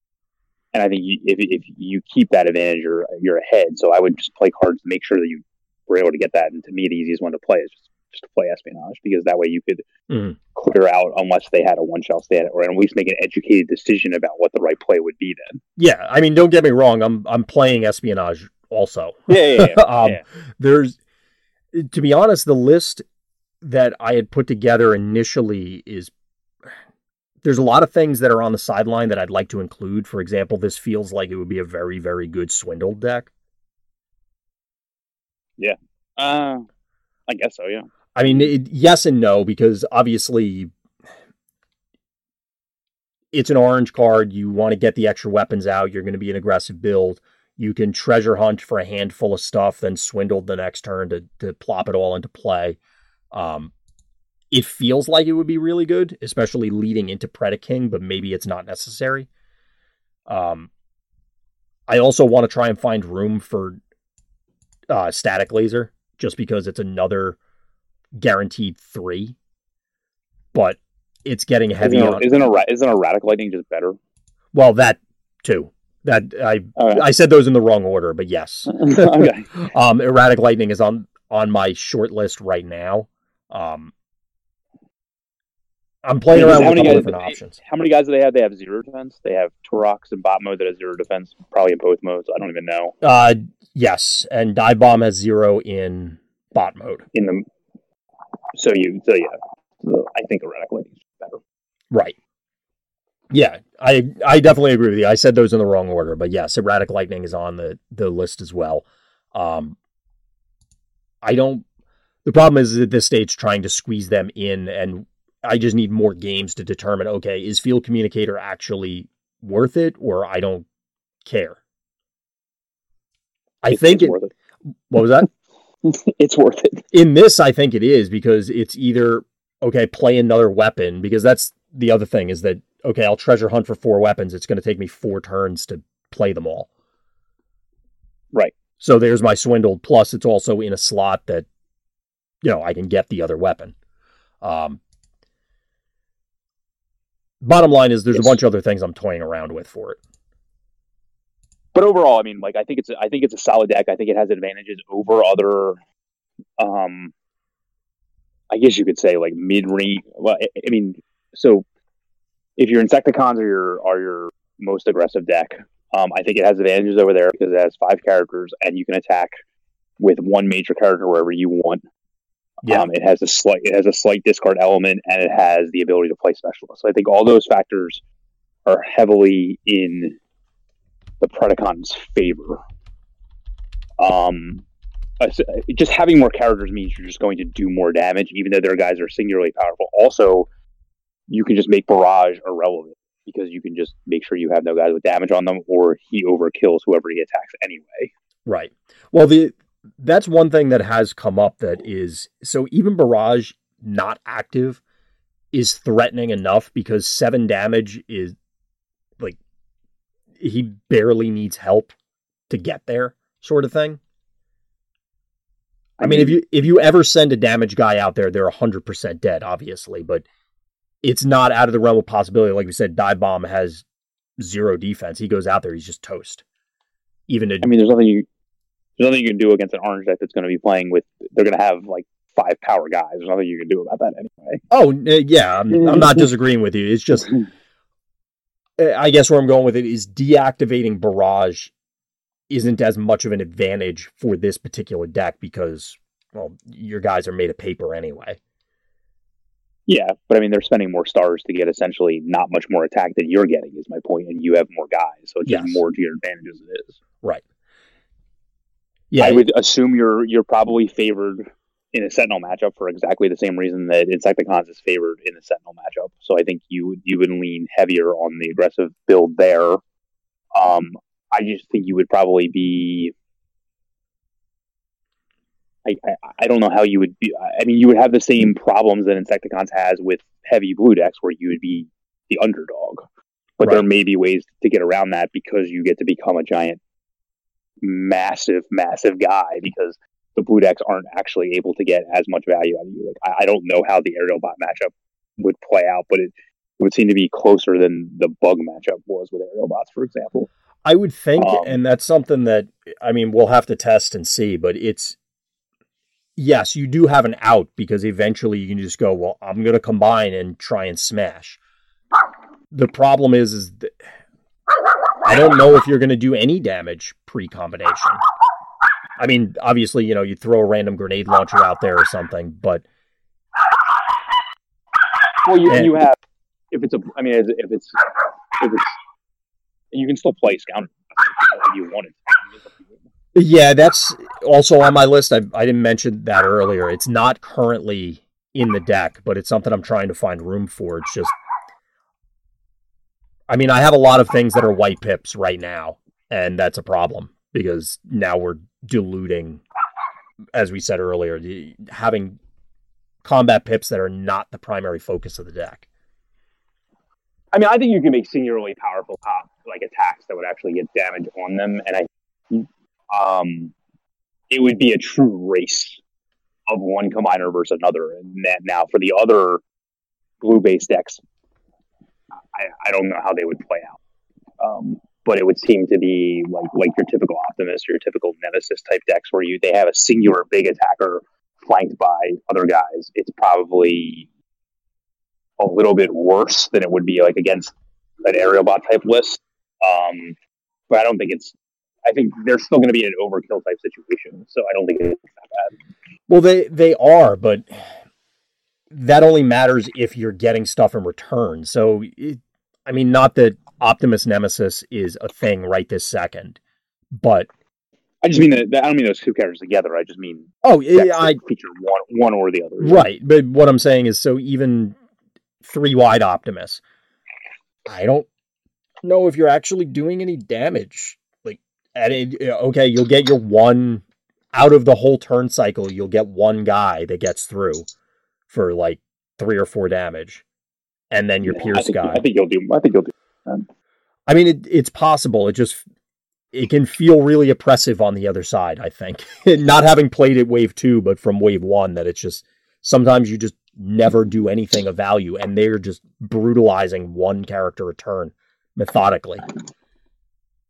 and I think you, if if you keep that advantage, you're you're ahead. So I would just play cards to make sure that you were able to get that. And to me, the easiest one to play is just just to play espionage because that way you could Mhm. clear out unless they had a one shall stand, or at least make an educated decision about what the right play would be. Then Yeah, I mean, don't get me wrong. I'm I'm playing espionage also. yeah, yeah, um, There's, to be honest, the list that I had put together initially is there's a lot of things that are on the sideline that I'd like to include. For example, this feels like it would be a very, very good swindled deck. Yeah. Uh, I guess so. Yeah. I mean, it, yes and no, because obviously it's an orange card. You want to get the extra weapons out. You're going to be an aggressive build. You can treasure hunt for a handful of stuff, then swindle the next turn to, to plop it all into play. Um, it feels like it would be really good, especially leading into Predaking, but maybe it's not necessary. Um, I also want to try and find room for uh, static laser, just because it's another guaranteed three, but it's getting heavy Isn't, on. a, isn't a isn't erratic lightning just better? Well, that too. That I Okay. I said those in the wrong order, but yes. okay. Um, erratic lightning is on on my short list right now. Um, I'm playing around with a couple guys- different options. How many guys do they have? They have zero defense. They have Turox and bot mode that has zero defense, probably in both modes. I don't even know. Uh, yes, and dive bomb has zero in bot mode. In the so you so yeah, So I think erratic lightning is better. Right. Yeah, I I definitely agree with you. I said those in the wrong order, but yes, erratic lightning is on the the list as well. Um, I don't. The problem is at this stage trying to squeeze them in, and I just need more games to determine. Okay, is field communicator actually worth it, or I don't care. I It's- think it. worth it. What was that? it's worth it. in this i think it is because it's either okay play another weapon because that's the other thing is that okay i'll treasure hunt for four weapons it's going to take me four turns to play them all Right. so there's my swindled plus it's also in a slot that you know i can get the other weapon um bottom line is there's Yes. a bunch of other things i'm toying around with for it but overall, I mean, like I think it's I think it's a solid deck. I think it has advantages over other, um, I guess you could say like mid range. Well, I, I mean, so if your Insecticons are your are your most aggressive deck, um, I think it has advantages over there because it has five characters and you can attack with one major character wherever you want. Yeah. Um, it has a slight it has a slight discard element and it has the ability to play specialist. So I think all those factors are heavily in the Predacon's favor. Um, just having more characters means you're just going to do more damage, even though their guys are singularly powerful. Also, you can just make barrage irrelevant because you can just make sure you have no guys with damage on them, or he overkills whoever he attacks anyway. Right. Well, the that's one thing that has come up that is so even barrage not active is threatening enough because seven damage is like he barely needs help to get there, sort of thing. I mean, if you if you ever send a damage guy out there, they're hundred percent dead, obviously, but it's not out of the realm of possibility. Like we said, dive bomb has zero defense. He goes out there, he's just toast. Even to, I mean, there's nothing you there's nothing you can do against an orange deck that's going to be playing with. They're going to have like five power guys. There's nothing you can do about that anyway. Oh eh, yeah, I'm, I'm not disagreeing with you. It's just, eh, I guess where I'm going with it is deactivating barrage isn't as much of an advantage for this particular deck because well, your guys are made of paper anyway. Yeah, but I mean, they're spending more stars to get essentially not much more attack than you're getting. Is my point, and you have more guys, so it's yes. just more to your advantage as it is. Right. Yeah, I would assume you're you're probably favored in a Sentinel matchup for exactly the same reason that Insecticons is favored in a Sentinel matchup. So I think you would you would lean heavier on the aggressive build there. Um, I just think you would probably be. I, I, I don't know how you would be. I mean, you would have the same problems that Insecticons has with heavy blue decks, where you would be the underdog. But right. there may be ways to get around that because you get to become a giant, massive, massive guy because the blue decks aren't actually able to get as much value out of you. Like I, I don't know how the aerial bot matchup would play out, but it, it would seem to be closer than the bug matchup was with aerial bots, for example. I would think, um, and that's something that I mean we'll have to test and see, but it's yes, you do have an out because eventually you can just go, well, I'm going to combine and try and smash. The problem is, is that I don't know if you're going to do any damage pre-combination. I mean, obviously, you know, you throw a random grenade launcher out there or something, but well, you, and, you have if it's a, I mean, if it's if it's you can still play Scoundrel if you want it. Yeah, that's also on my list. I, I didn't mention that earlier. It's not currently in the deck, but it's something I'm trying to find room for. It's just, I mean, I have a lot of things that are white pips right now, and that's a problem because now we're diluting, as we said earlier, the, having combat pips that are not the primary focus of the deck. I mean, I think you can make singularly powerful like attacks that would actually get damage on them, and I, um, it would be a true race of one combiner versus another. And that now for the other blue based decks, I, I don't know how they would play out. Um, but it would seem to be like like your typical Optimus or your typical nemesis type decks where you they have a singular big attacker flanked by other guys. It's probably a little bit worse than it would be like against an aerial bot type list. Um, but I don't think it's. I think they're still going to be an overkill type situation, so I don't think it's that bad. Well, they they are, but that only matters if you're getting stuff in return. So, it, I mean, not that Optimus Nemesis is a thing right this second, but I just mean that I don't mean those two characters together. I just mean oh, I feature one one or the other. Right, but what I'm saying is, so even three wide Optimus. I don't know if you're actually doing any damage. Like, at it, okay, you'll get your one out of the whole turn cycle. You'll get one guy that gets through for like three or four damage, and then your yeah, Pierce I think, guy. I think you'll do. I think you'll do. Um, I mean, it, it's possible. It just it can feel really oppressive on the other side. I think not having played it wave two, but from wave one, that it's just sometimes you just never do anything of value, and they're just brutalizing one character a turn methodically.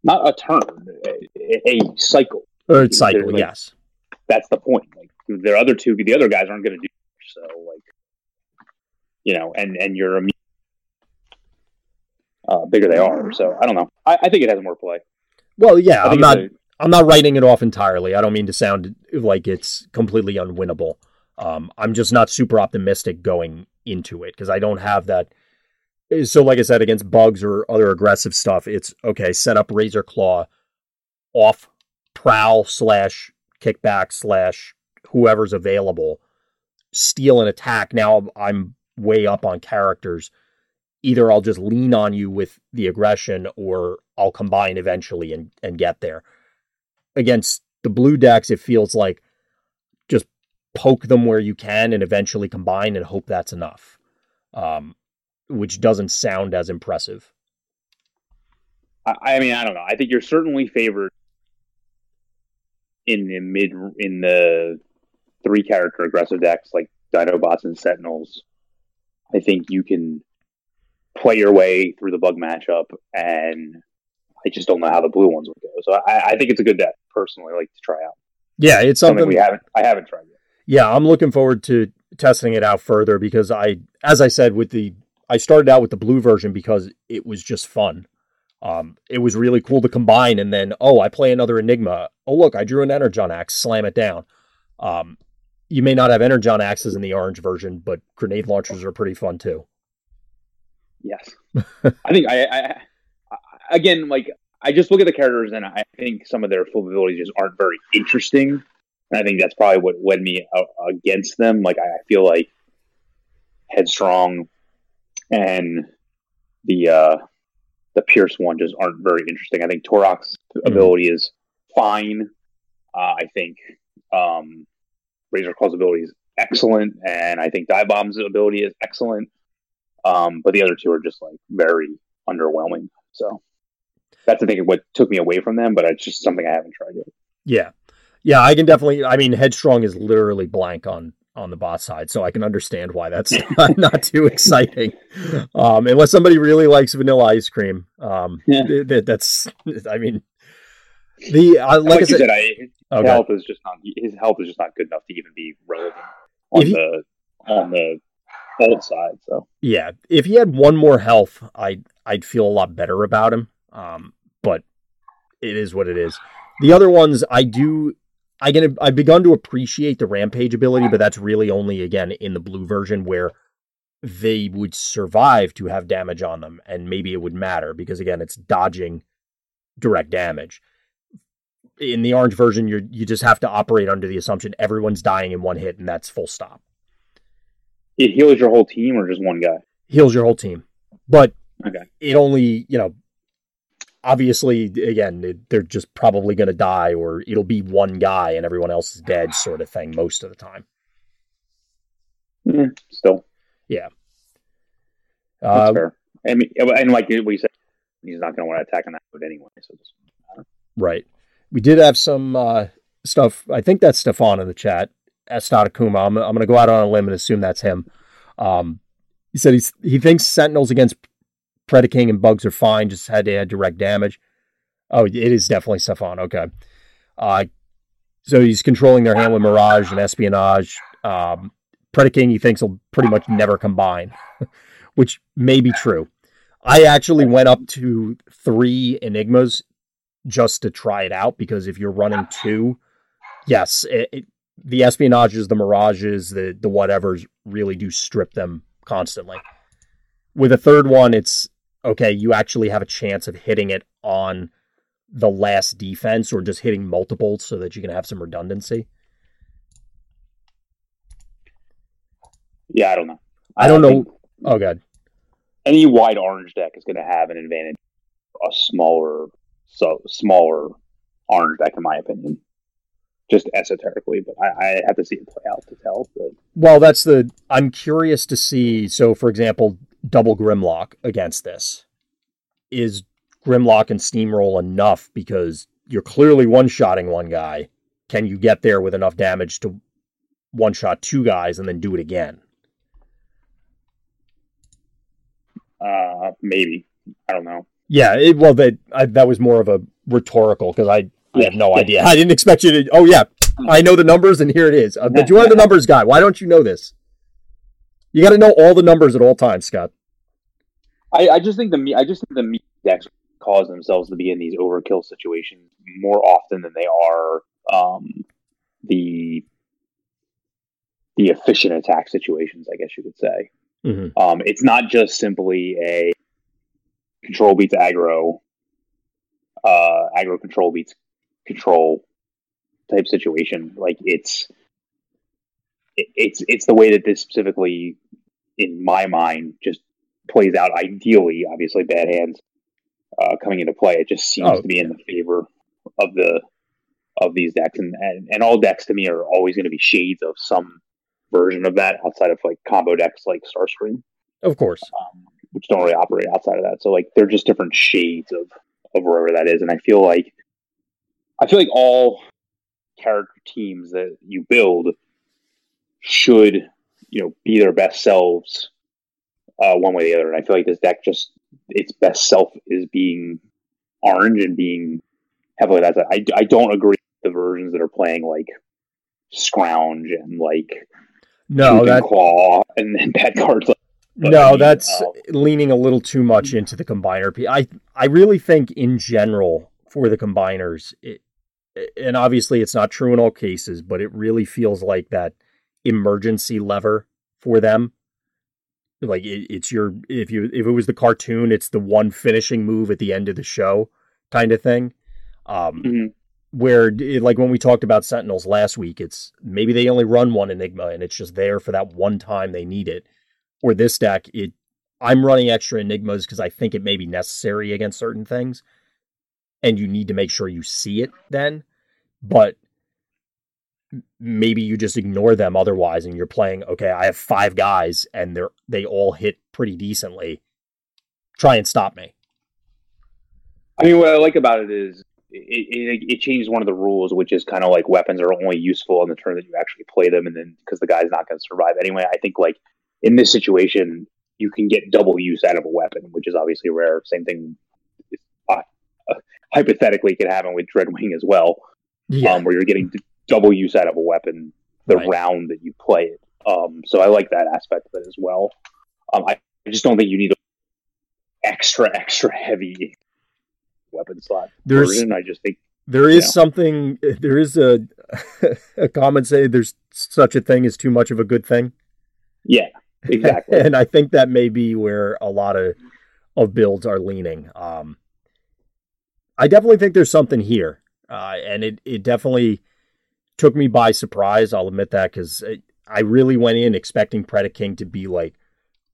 not a turn, a, a cycle. Or cycle, Like, yes. That's the point. Like their other two, the other guys aren't going to do so like you know, and and you're immune. Uh, bigger they are, so I don't know. I, I think it has more play. Well, yeah, I I'm not. it's I'm not writing it off entirely. I don't mean to sound like it's completely unwinnable. Um, I'm just not super optimistic going into it because I don't have that. So, like I said, against bugs or other aggressive stuff, it's okay. Set up Razor Claw, off prowl slash kickback slash whoever's available, steal an attack. Now I'm way up on characters. Either I'll just lean on you with the aggression, or I'll combine eventually and and get there against the blue decks, it feels like just poke them where you can and eventually combine and hope that's enough, um, which doesn't sound as impressive. I, I mean, I don't know. I think you're certainly favored in the mid in the three character aggressive decks like Dinobots and Sentinels. I think you can play your way through the bug matchup, and I just don't know how the blue ones would go. So I, I think it's a good deck personally. Like to try out Yeah, it's something something. we haven't. I haven't tried yet. yeah, I'm looking forward to testing it out further because I, as I said, with the I started out with the blue version because it was just fun. Um, it was really cool to combine, and then oh, I play another Enigma. Oh, look, I drew an Energon axe, slam it down. Um, you may not have Energon axes in the orange version, but grenade launchers are pretty fun too. Yes, I think I, I, I again like I just look at the characters and I think some of their full abilities just aren't very interesting, and I think that's probably what led me against them. Like I feel like headstrong and the uh the Pierce one just aren't very interesting. I think Torok's ability is fine. Uh, I think um, Razor Claw's ability is excellent, and I think Dive Bomb's ability is excellent. Um, but the other two are just like very underwhelming. So that's I think what took me away from them. But it's just something I haven't tried yet. Yeah, yeah, I can definitely. I mean, headstrong is literally blank on on the bot side, so I can understand why that's not, not too exciting. Um, unless somebody really likes vanilla ice cream, um, Yeah. th- th- that's. I mean, the uh, like, Like, I said, said, I, his Okay. health is just not his health is just not good enough to even be relevant on he- the on the bolt side. So yeah, if he had one more health, I I'd feel a lot better about him. Um, but it is what it is. The other ones, I do. I get. I've begun to appreciate the rampage ability, but that's really only again in the blue version where they would survive to have damage on them, and maybe it would matter because again, it's dodging direct damage. In the orange version, you you just have to operate under the assumption everyone's dying in one hit, and that's full stop. It heals your whole team or just one guy. Heals your whole team, but Okay. it only you know obviously again it- they're just probably going to die or it'll be one guy and everyone else is dead sort of thing most of the time Mm, still, that's uh, fair. I mean, and like we said, he's not going to want to attack on that foot anyway. So just, right we did have some uh, stuff i think that's stefan in the chat Estatakuma. I'm, I'm going to go out on a limb and assume that's him um, he said he's, he thinks sentinels against predaking and bugs are fine just had to add direct damage oh it is definitely stefan okay uh, so he's controlling their hand with mirage and espionage um, Predaking he thinks will pretty much never combine, which may be true. I actually went up to three enigmas just to try it out because if you're running two, yes, it, it, the espionages, the mirages, the the whatevers really do strip them constantly. With a third one, it's okay. You actually have a chance of hitting it on the last defense or just hitting multiple so that you can have some redundancy. yeah, I don't know. I don't uh, know. Oh god. Any wide orange deck is going to have an advantage. A smaller, so smaller orange deck, in my opinion, just esoterically. But I, I have to see it play out to tell. But Well, that's the. I'm curious to see. So, for example, double Grimlock against this is Grimlock and Steamroll enough because you're clearly one shotting one guy. Can you get there with enough damage to one shot two guys and then do it again? uh, maybe I don't know. Yeah, it, well, that I, that was more of a rhetorical because I, I have no idea. I didn't expect you to. Oh yeah, I know the numbers, and here it is. Uh, but you are the numbers guy. Why don't you know this? You got to know all the numbers at all times, Scott. I, I just think the I just think the meat decks cause themselves to be in these overkill situations more often than they are um, the the efficient attack situations. I guess you could say. Mhm. Um, it's not just simply a control beats aggro, uh, aggro control beats control type situation. Like it's it, it's it's the way that this specifically, in my mind, just plays out. Ideally, obviously, bad hands uh, coming into play. It just seems Oh, to be in the favor of the of these decks, and and, and all decks to me are always going to be shades of some version of that outside of like combo decks like Starscream Of course. um, which don't really operate outside of that. So like they're just different shades of of wherever that is, and I feel like I feel like all character teams that you build should you know be their best selves uh, one way or the other. And I feel like this deck just its best self is being orange and being heavily that. I I don't agree with the versions that are playing like scrounge and like No, that claw and then bad cards like But, I no, mean, that's uh, leaning a little too much into the combiner. I I really think in general for the combiners, it, and obviously it's not true in all cases, but it really feels like that emergency lever for them. Like it, it's your if you if it was the cartoon, it's the one finishing move at the end of the show kind of thing. Um, mhm. where it, like when we talked about sentinels last week it's maybe they only run one enigma and it's just there for that one time they need it or this deck it i'm running extra enigmas because i think it may be necessary against certain things and you need to make sure you see it then but maybe you just ignore them otherwise and you're playing okay i have five guys and they're they all hit pretty decently try and stop me I mean, what I like about it is it, it, it changed one of the rules, which is kind of like weapons are only useful on the turn that you actually play them, and then because the guy's not going to survive anyway. I think like in this situation, you can get double use out of a weapon, which is obviously rare. Same thing, hypothetically, could happen with Dreadwing as well, yeah um, where you're getting double use out of a weapon the Right. round that you play it. Um, so I like that aspect of it as well. Um, I, I just don't think you need a extra extra heavy weapon slot There's- version. I just think There is Yeah. something. There is a a comment say there's such a thing as too much of a good thing, yeah, exactly. and I think that may be where a lot of of builds are leaning. Um, I definitely think there's something here, uh, and it it definitely took me by surprise. I'll admit that because I really went in expecting Predaking to be like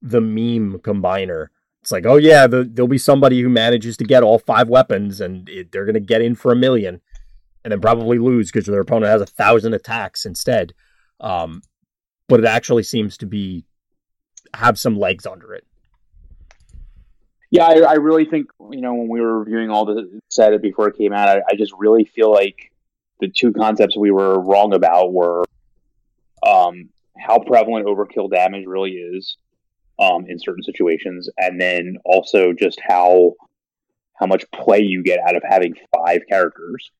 the meme combiner. It's like, oh yeah, the, there'll be somebody who manages to get all five weapons, and it, they're going to get in for a million, and then probably lose because their opponent has a thousand attacks instead. Um, but it actually seems to be have some legs under it. Yeah, I, I really think you know when we were reviewing all the set before it came out, I, I just really feel like the two concepts we were wrong about were um, how prevalent overkill damage really is um, in certain situations, and then also just how how much play you get out of having five characters.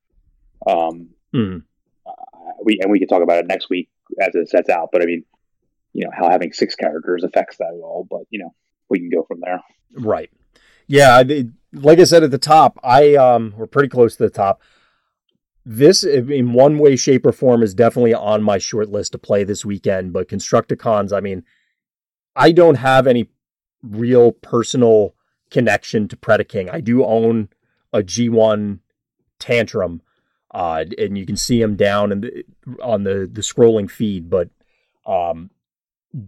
Um, Hmm. uh, we and we can talk about it next week as it sets out. But I mean, you know how having six characters affects that at all. But you know we can go from there. Right. Yeah. I- like I said at the top, I um we're pretty close to the top. This, in one way, shape, or form, is definitely on my short list to play this weekend. But Constructicons, I mean, I don't have any real personal connection to Predaking. I do own a G1 Tantrum, uh, and you can see him down in the, on the the scrolling feed. But um,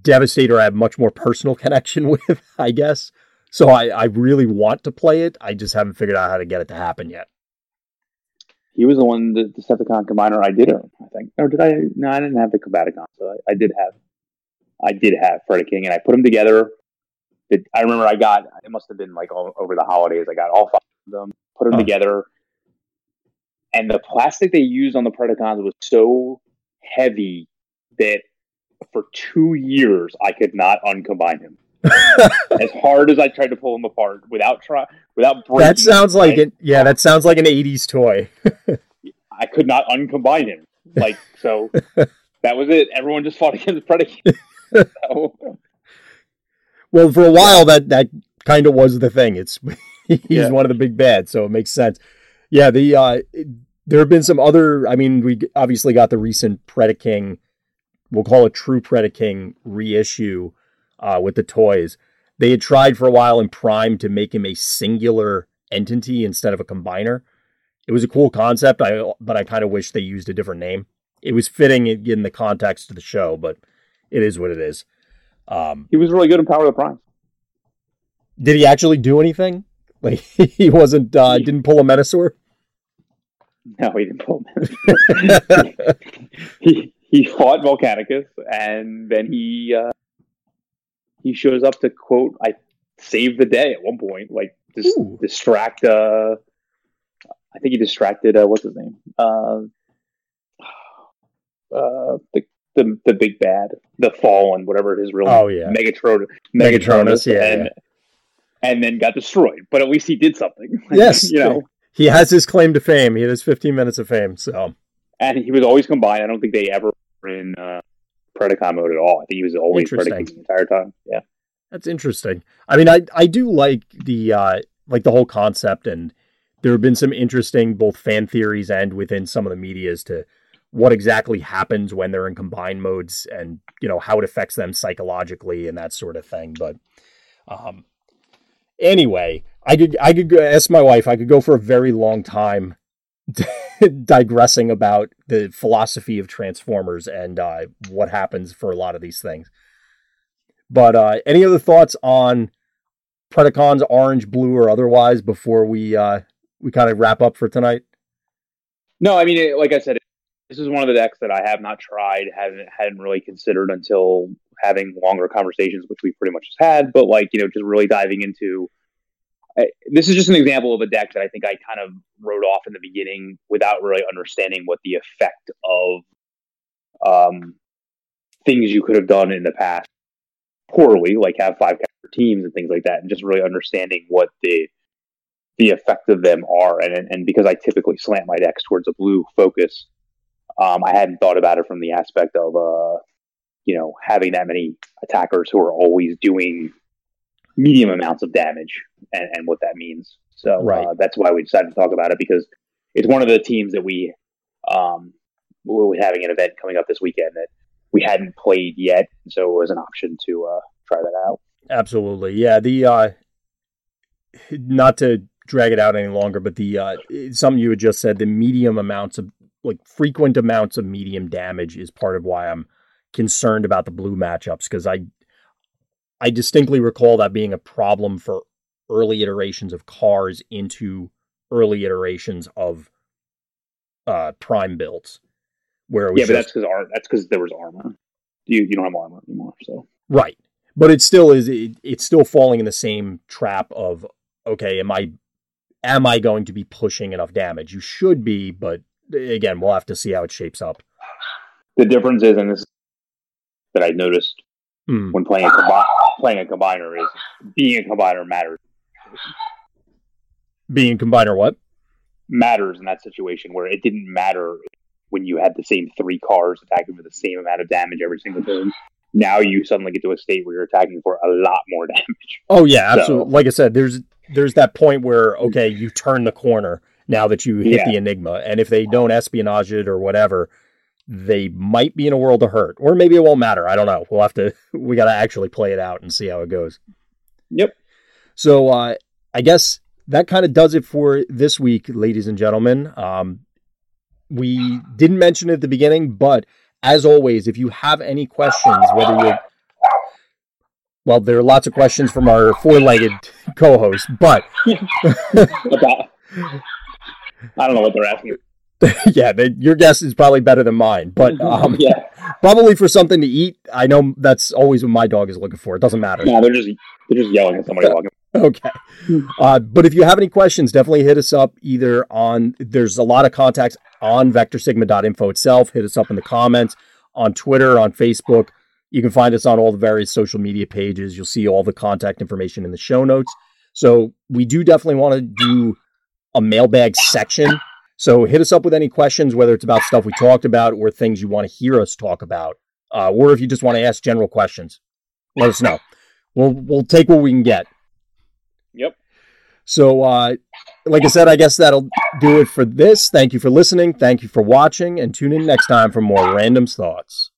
Devastator, I have much more personal connection with, I guess. So I, I really want to play it. I just haven't figured out how to get it to happen yet. He was the one, that the Decepticon combiner I did own, I think. Or did I? No, I didn't have the Combaticon, so I, I did have, I did have Predaking, and I put them together. It, I remember I got, it must have been like all, over the holidays. I got all five of them, put them Huh. together, and the plastic they used on the Predacons was so heavy that for two years I could not uncombine him. as hard as I tried to pull them apart without try without breaking. That sounds like it. Yeah, that sounds like an '80s toy. I could not uncombine him. Like so, that was it. Everyone just fought against Predacon. so, Well, for a while that that kind of was the thing. It's he's Yeah. one of the big bads, so it makes sense. Yeah, the uh, there have been some other. I mean, we obviously got the recent Predaking. We'll call it True Predaking reissue uh, with the toys. They had tried for a while in Prime to make him a singular entity instead of a combiner. It was a cool concept, I but I kind of wish they used a different name. It was fitting in the context of the show, but it is what it is. Um, he was really good in Power of the Prime. did he actually do anything? Like he wasn't uh, didn't pull a Metasaur? No, he didn't pull him. he he fought Volcanicus, and then he uh, he shows up to quote I save the day at one point, like just Ooh. distract. Uh, I think he distracted. Uh, what's his name? Uh, uh, the the the big bad, the fallen, whatever his real Oh yeah. Megatron, Megatronus, yeah, and, yeah. and then got destroyed. But at least he did something. Yes. you know. He has his claim to fame. He has 15 minutes of fame. So and he was always combined. I don't think they ever were in uh, Predacon mode at all. I think he was always. Predacon the entire time. Yeah, that's interesting. I mean, I I do like the uh like the whole concept and there have been some interesting both fan theories and within some of the media as to what exactly happens when they're in combined modes and you know how it affects them psychologically and that sort of thing. But um anyway, I could I could ask my wife. I could go for a very long time digressing about the philosophy of Transformers and uh, what happens for a lot of these things. But uh, any other thoughts on Predacons, orange, blue, or otherwise before we uh, we kind of wrap up for tonight? no, I mean, it, like I said, this is one of the decks that I have not tried, haven't hadn't really considered until having longer conversations, which we pretty much just had. But like, you know, just really diving into. This is just an example of a deck that I think I kind of wrote off in the beginning without really understanding what the effect of um, things you could have done in the past poorly, like have five teams and things like that, and just really understanding what the the effect of them are. And and because I typically slant my decks towards a blue focus, um, I hadn't thought about it from the aspect of uh, you know having that many attackers who are always doing medium amounts of damage and, and what that means. So Right. uh, that's why we decided to talk about it because it's one of the teams that we um, we're having an event coming up this weekend that we hadn't played yet, so it was an option to uh, try that out. Absolutely, yeah. The uh, not to drag it out any longer, but the uh, something you had just said, the medium amounts of like frequent amounts of medium damage is part of why I'm concerned about the blue matchups because I I distinctly recall that being a problem for early iterations of cars into early iterations of uh prime builds where it was Yeah, but just- that's because ar- that's because there was armor. You you don't have armor anymore, so Right. But it still is it, it's still falling in the same trap of okay, am I am I going to be pushing enough damage? You should be, but again, we'll have to see how it shapes up. the difference is, and this is that I noticed Hmm. when playing combi- playing a combiner is being a combiner matters Being a combiner what? matters in that situation where it didn't matter when you had the same three cars attacking for the same amount of damage every single turn. Now you suddenly get to a state where you're attacking for a lot more damage. Oh yeah, So- absolutely. Like I said, there's there's that point where okay, you turn the corner now that you hit Yeah. the enigma, and if they don't espionage it or whatever, they might be in a world of hurt, or maybe it won't matter. I don't know. We'll have to. We got to actually play it out and see how it goes. Yep. So uh, I guess that kind of does it for this week, ladies and gentlemen. Um, we didn't mention it at the beginning, but as always, if you have any questions, whether you're well, there are lots of questions from our four-legged co-host, but I don't know what they're asking. yeah, they, your guess is probably better than mine. But um, yeah, probably for something to eat. I know that's always what my dog is looking for. It doesn't matter. no, they're just they're just yelling at somebody walking. Okay. Uh, but if you have any questions, definitely hit us up either on, there's a lot of contacts on vectorsigma.info itself. Hit us up in the comments on Twitter, on Facebook. You can find us on all the various social media pages. You'll see all the contact information in the show notes. So we do definitely want to do a mailbag section. So hit us up with any questions, whether it's about stuff we talked about or things you want to hear us talk about, uh, or if you just want to ask general questions. Let us know. We'll we'll take what we can get. Yep. So, uh, like I said, I guess that'll do it for this. Thank you for listening. Thank you for watching, and tune in next time for more Random's Thoughts.